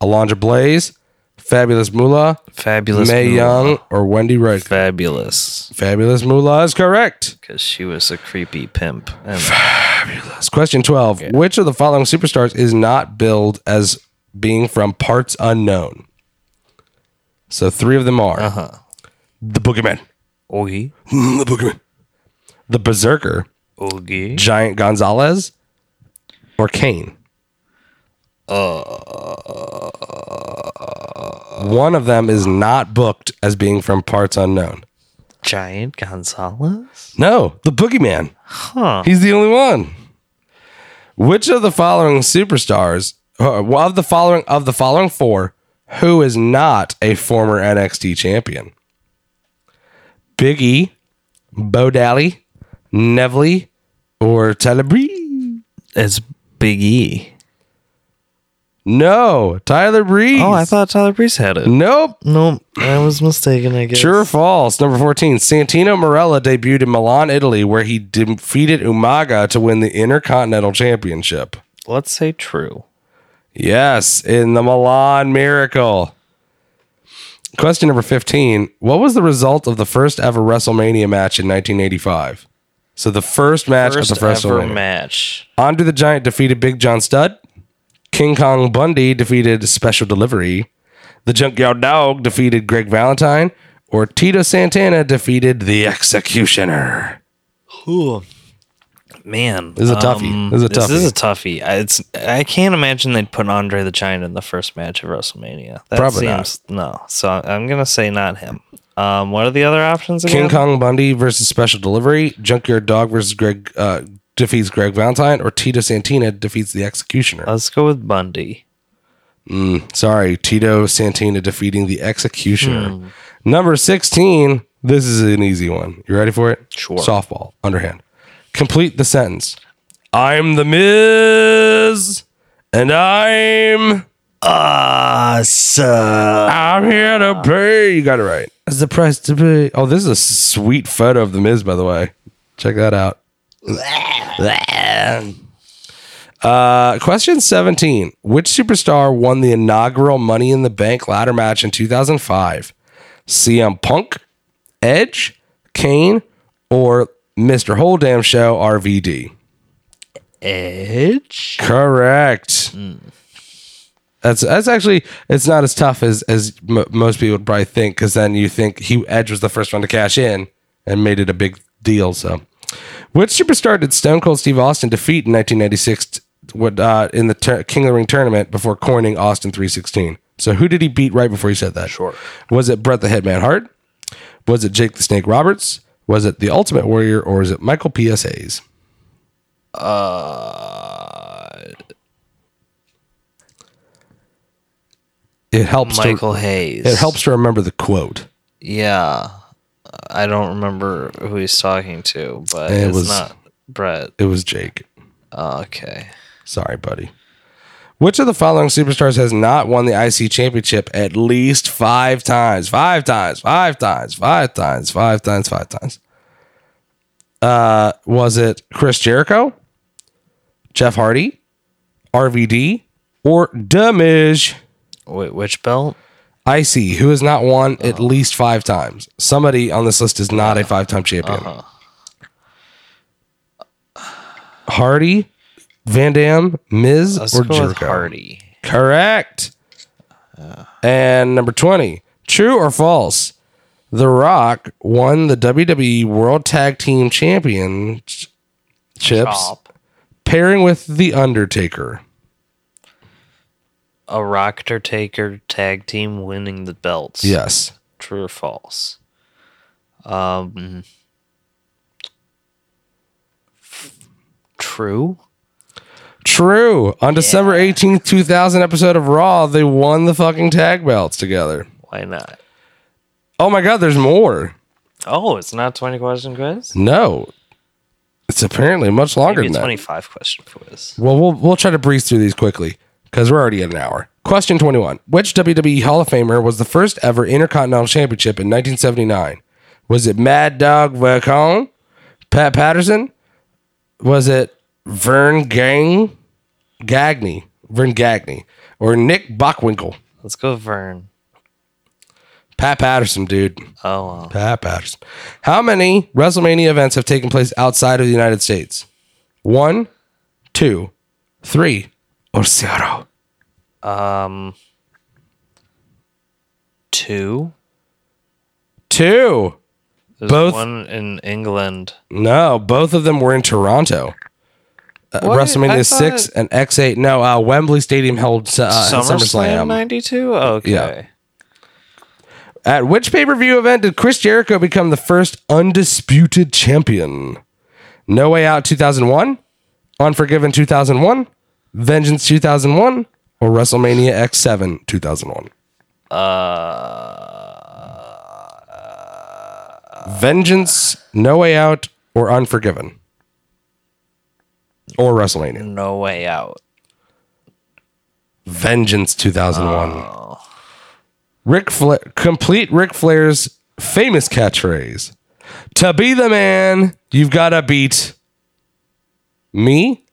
Alundra Blayze, Fabulous Moolah, Fabulous Mae Moolah. Young, or Wendy Wright? Fabulous. Fabulous Moolah is correct. Because she was a creepy pimp. Fabulous. Question 12. Which of the following superstars is not billed as being from parts unknown? So three of them are uh-huh. the Boogeyman, Mm, the Boogeyman, the Berserker, Oogie. Giant Gonzalez, or Kane? Uh, One of them is not booked as being from parts unknown. Giant Gonzalez? No, the Boogeyman. Huh. He's the only one. Which of the following superstars, uh, of the following of the following four, who is not a former NXT champion? Big E, Bo Dallas, Neville, or Tyler Breeze? It's Big E. No, Tyler Breeze. Oh, I thought Tyler Breeze had it. Nope. Nope. I was mistaken, I guess. True or false? Number 14. Santino Marella debuted in Milan, Italy, where he defeated Umaga to win the Intercontinental Championship. Let's say true. Yes, in the Milan Miracle. Question number 15. What was the result of the first ever WrestleMania match in 1985? So the first match First of the first ever WrestleMania. match. Andre the Giant defeated Big John Studd. King Kong Bundy defeated Special Delivery. The Junkyard Dog defeated Greg Valentine. Or Tito Santana defeated the Executioner. Ooh. Man, This is a toughie. This is a This is toughie. a toughie. I- It's I can't imagine they'd put Andre the Giant in the first match of WrestleMania. That Probably not. no. So I'm gonna say not him. Um, what are the other options again? King Kong Bundy versus Special Delivery. Junkyard Dog versus Greg uh, defeats Greg Valentine. Or Tito Santana defeats the Executioner. Let's go with Bundy. Sorry, Tito Santana defeating the Executioner. Hmm. Number 16. This is an easy one. You ready for it? Sure. Softball, underhand. Complete the sentence. I'm the Miz, and I'm Awesome. I'm here to pay. You got it right. That's the price to pay. Oh, this is a sweet photo of the Miz, by the way. Check that out. Uh, question 17. Which superstar won the inaugural Money in the Bank ladder match in 2005? CM Punk, Edge, Kane, or Mr. Whole Damn Show RVD? Edge. Correct. That's that's actually it's not as tough as as m- most people would probably think because then you think he Edge was the first one to cash in and made it a big deal. So, which superstar did Stone Cold Steve Austin defeat in 1996 t- what, uh, in the tur- King of the Ring tournament before coining Austin 316? So, who did he beat right before he said that? Sure. Was it Bret the Hitman Hart? Was it Jake the Snake Roberts? Was it the Ultimate Warrior or is it Michael P.S. Hayes? Uh, It helps. Michael To, Hayes. it helps to remember the quote. Yeah. I don't remember who he's talking to, but It it's was- not Bret. It was Jake. Oh, okay. Sorry, buddy. Which of the following superstars has not won the IC championship at least five times? Five times, five times, five times, five times, five times. Uh, was it Chris Jericho, Jeff Hardy, RVD, or the Miz? Wait, which belt? IC, who has not won at least five times. Somebody on this list is not a five time champion. Hardy, Van Dam, Miz, Let's or go with Jericho? Hardy. Correct. And number 20, true or false? The Rock won the WWE World Tag Team Championships Chop. pairing with The Undertaker. A Rocker Taker tag team winning the belts. Yes. True or false? Um. True. True. On December 18th, 2000 episode of Raw, they won the fucking tag belts together. Why not? Oh my God, there's more. Oh, it's not twenty question quiz. No. It's apparently much longer Maybe a than that. twenty-five question quiz. Well, we'll we'll try to breeze through these quickly because we're already at an hour. Question 21. Which WWE Hall of Famer was the first ever Intercontinental Championship in 1979? Was it Mad Dog Vachon? Pat Patterson? Was it Vern Gang? Gagne? Vern Gagne? Or Nick Bockwinkel? Let's go, Vern. Pat Patterson, dude. Oh, wow. Pat Patterson. How many WrestleMania events have taken place outside of the United States? One, two, three, or zero? Um, two. Two. There's Both- one in England. No, both of them were in Toronto. Uh, WrestleMania thought- six and X eight. No, uh, Wembley Stadium held uh, SummerSlam SummerSlam. '92. Okay. Yeah. At which pay per view event did Chris Jericho become the first undisputed champion? No Way Out 2001, Unforgiven 2001, Vengeance 2001, or WrestleMania X7 2001? Uh, Vengeance, No Way Out, or Unforgiven? Or WrestleMania? No way out. Vengeance 2001. Rick Fla- complete Ric Flair's famous catchphrase. To be the man, you've got to beat me,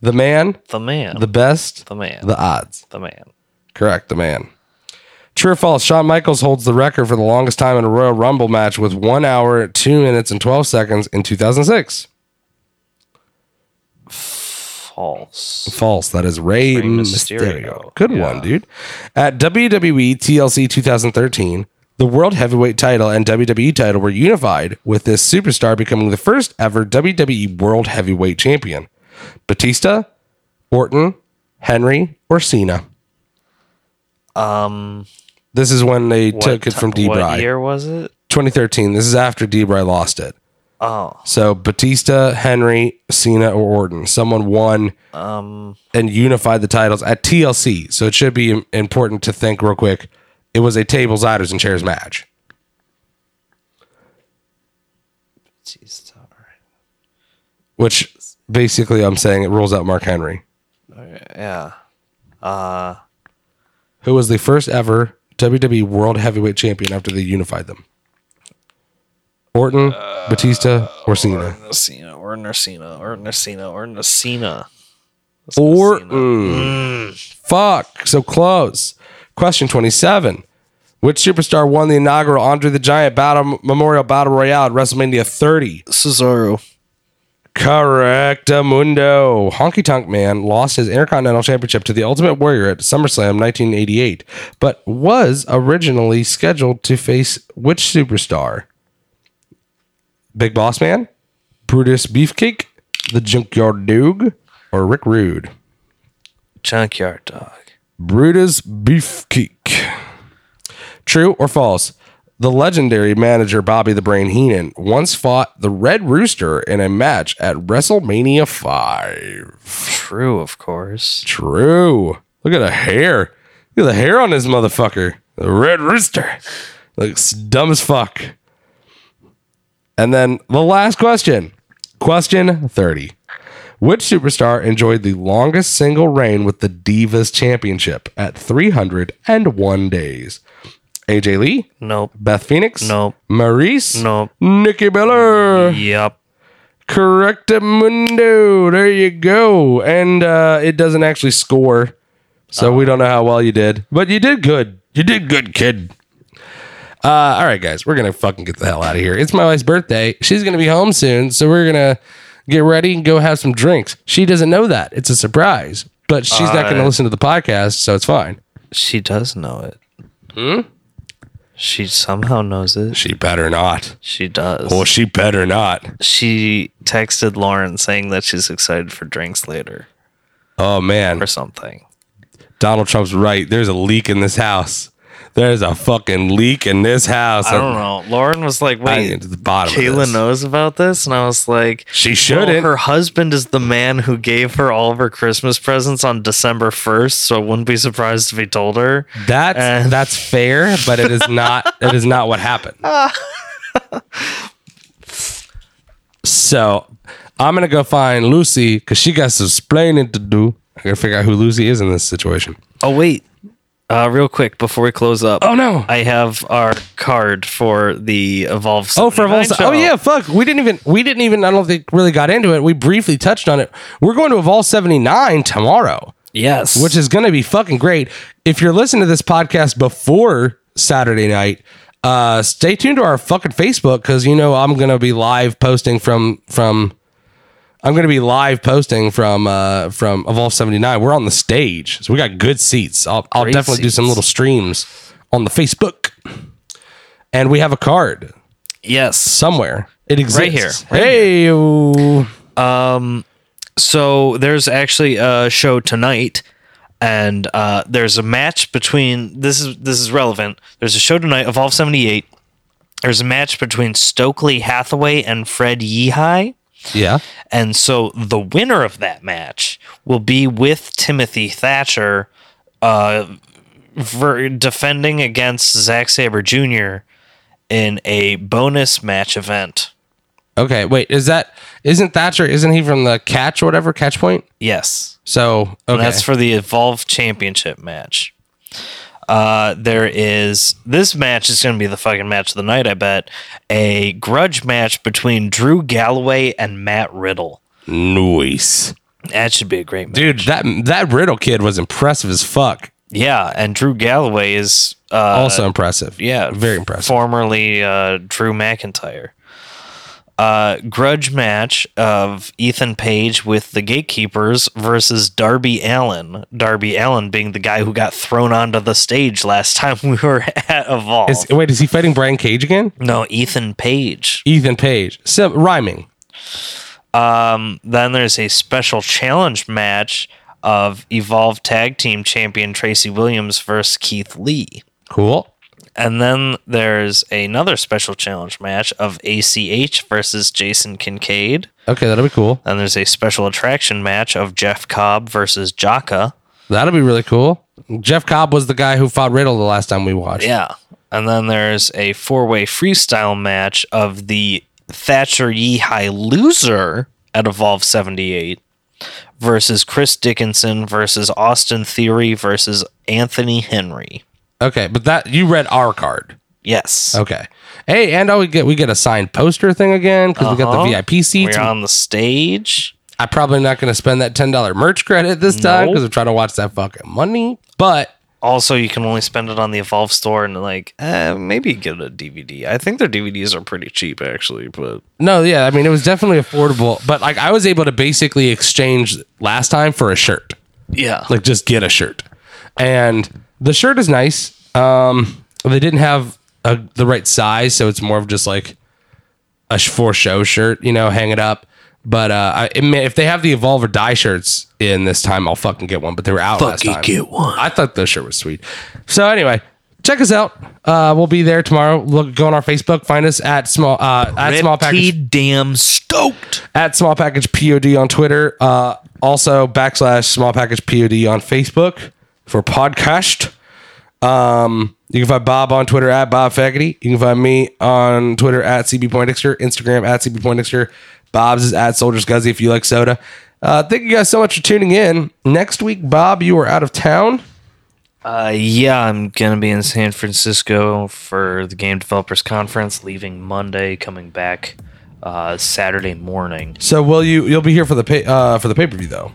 the man, The man. the best, the man. the odds. the man. Correct, the man. True or false? Shawn Michaels holds the record for the longest time in a Royal Rumble match with one hour, two minutes, and 12 seconds in 2006. False. False. That is Rey Rey Mysterio. Mysterio. Good Yeah. one, dude. At WWE TLC 2013, the World Heavyweight title and WWE title were unified, with this superstar becoming the first ever WWE World Heavyweight Champion. Batista, Orton, Henry, or Cena. Um. This is when they took it from D. What year was it? 2013. This is after D. Bry lost it. Oh. So Batista, Henry, Cena, or Orton. Someone won Um. and unified the titles at TLC. So it should be important to think real quick. It was a tables, ladders, and chairs match. Right. Which basically I'm saying it rules out Mark Henry, Yeah. Uh. who was the first ever WWE World Heavyweight Champion after they unified them. Orton, uh, Batista, or Cena. Cena or Narcina or Narcina or Narcina. Let's go Cena. Orton. Fuck. So close. Question 27. Which superstar won the inaugural Andre the Giant Battle Memorial Battle Royale at WrestleMania 30? Cesaro. Correct, Mundo. Honky Tonk Man lost his Intercontinental Championship to the Ultimate Warrior at SummerSlam 1988, but was originally scheduled to face which superstar? Big Boss Man, Brutus Beefcake, the Junkyard Dog, or Rick Rude? Junkyard Dog. Brutus Beefcake. True or false? The legendary manager Bobby the Brain Heenan once fought the Red Rooster in a match at WrestleMania 5. True, of course. True. Look at the hair. Look at the hair on this motherfucker. The Red Rooster. Looks dumb as fuck. And then the last question. Question 30. Which superstar enjoyed the longest single reign with the Divas Championship at 301 days? AJ Lee, Nope. Beth Phoenix, Nope. Maryse, Nope. Nikki Bella. Yep. Correct mundo. There you go. And uh, it doesn't actually score. So we don't know how well you did. But you did good. You did good, kid. Uh, all right, guys. We're going to fucking get the hell out of here. It's my wife's birthday. She's going to be home soon. So we're going to get ready and go have some drinks. She doesn't know that. It's a surprise. But she's not Uh, listen to the podcast. So it's fine. She does know it. Hmm? She somehow knows it. She better not. She does. Well, she better not. she texted Lauren saying that she's excited for drinks later Oh, man. or something. Donald Trump's right. There's a leak in this house. There's a fucking leak in this house. I don't know. Lauren was like, I "Wait, get to the bottom of Kayla this. knows about this," and I was like, She shouldn't. her husband is the man who gave her all of her Christmas presents on December first, so I wouldn't be surprised if he told her." That's And- that's fair, but it is not. it is not what happened. so I'm gonna go find Lucy because she got some explaining to do. I gotta figure out who Lucy is in this situation. Oh wait, uh, real quick before we close up. Oh no! I have our card for the Evolve. Oh, for Evolve. show. Oh yeah, fuck. We didn't even. We didn't even. I don't think really got into it. We briefly touched on it. We're going to Evolve 79 tomorrow. Yes. which is going to be fucking great. If you're listening to this podcast before Saturday night, uh, stay tuned to our fucking Facebook because you know I'm going to be live posting from from. I'm going to be live posting from uh, from Evolve 79. We're on the stage, so we got good seats. I'll, I'll definitely do some little streams on the Facebook, and we have a card. Yes. somewhere. It exists Right here, right hey, ooh. So there's actually a show tonight, and uh, there's a match between. This is this is relevant. There's a show tonight, Evolve seventy eight. There's a match between Stokely Hathaway and Fred Yehi. Yeah. And so the winner of that match will be with Timothy Thatcher uh, ver- defending against Zack Sabre Jr. in a bonus match event. Okay, wait. Is that isn't Thatcher? Isn't he from the Catch or whatever Catch Point? Yes. So okay, that's for the Evolve Championship match. Uh, there is this match is going to be the fucking match of the night. I bet a grudge match between Drew Galloway and Matt Riddle. nice, That should be a great match. dude. That that Riddle kid was impressive as fuck. Yeah, and Drew Galloway is uh, Also impressive. yeah, very impressive. Formerly uh, Drew McIntyre. Uh, grudge match of Ethan Page with the Gatekeepers versus Darby Allin. Darby Allin being the guy who got thrown onto the stage last time we were at Evolve. Is, wait, is he fighting Brian Cage again? no, Ethan Page. Ethan Page. Sim, rhyming. Um, then there's a special challenge match of Evolve Tag Team Champion Tracy Williams versus Keith Lee. Cool. And then there's another special challenge match of ACH versus Jason Kincaid. Okay, that'll be cool. And there's a special attraction match of Jeff Cobb versus Jaka. That'll be really cool. Jeff Cobb was the guy who fought Riddle the last time we watched. Yeah. And then there's a four way freestyle match of the Thatcher Yehi loser at Evolve 78 versus Chris Dickinson versus Austin Theory versus Anthony Henry. Okay, but that you read our card. Yes. Okay. Hey, and oh, we get we get a signed poster thing again because we got the Uh-huh. VIP seats. We're on the stage. I'm probably not going to spend that ten dollar merch credit this time No. because I'm trying to watch that fucking money. But Also, you can only spend it on the Evolve store and like, eh, maybe get a DVD. I think their DVDs are pretty cheap actually, but no, yeah, I mean it was definitely affordable. But like I was able to basically exchange last time for a shirt. yeah, like just get a shirt and the shirt is nice. Um they didn't have a, the right size so it's more of just like a sh- for show shirt you know hang it up. But uh I, it may, if they have the evolve or die shirts in this time i'll fucking get one but they were out last time. get one. i thought the shirt was sweet. So anyway check us out. Uh we'll be there tomorrow. Look go on our facebook find us at small uh at small package damn stoked. at small package pod on twitter. Uh also backslash small package pod on facebook for podcast. Um you can find bob on twitter at bob Faggety. you can find me on twitter at cb poindexter instagram at cb poindexter bob's is at soldiers guzzy if you like soda. Uh thank you guys so much for tuning in. Next week bob you are out of town. Uh, yeah, I'm gonna be in San Francisco for the Game Developers Conference, leaving Monday, coming back uh, Saturday morning. so will you you'll be here for the pay, uh for the pay-per-view though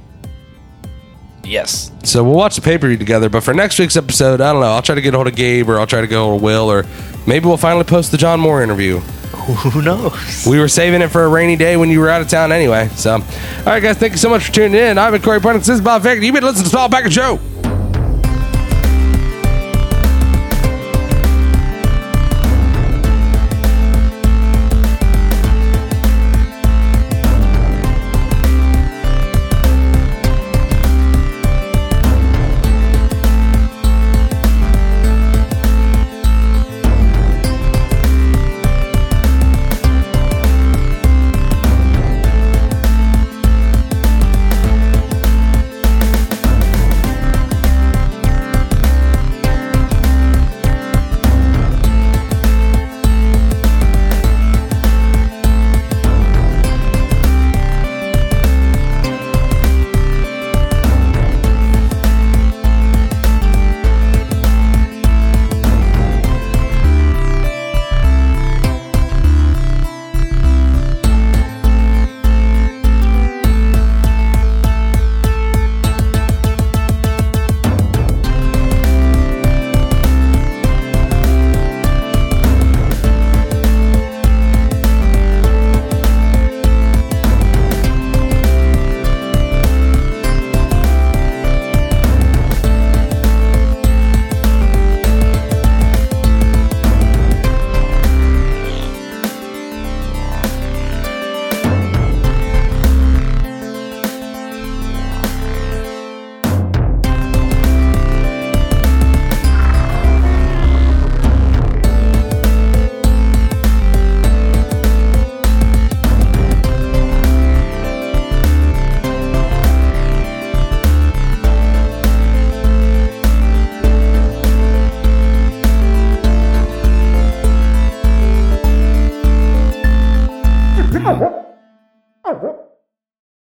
Yes. So we'll watch the pay per view together. But for next week's episode, I don't know. I'll try to get a hold of Gabe, or I'll try to get a hold of Will, or maybe we'll finally post the John Moore interview. Who knows? We were saving it for a rainy day when you were out of town anyway. So, all right, guys, thank you so much for tuning in. I've been Corey Punnix. This is Bob Fagan. You've been listening to the Small Package Show.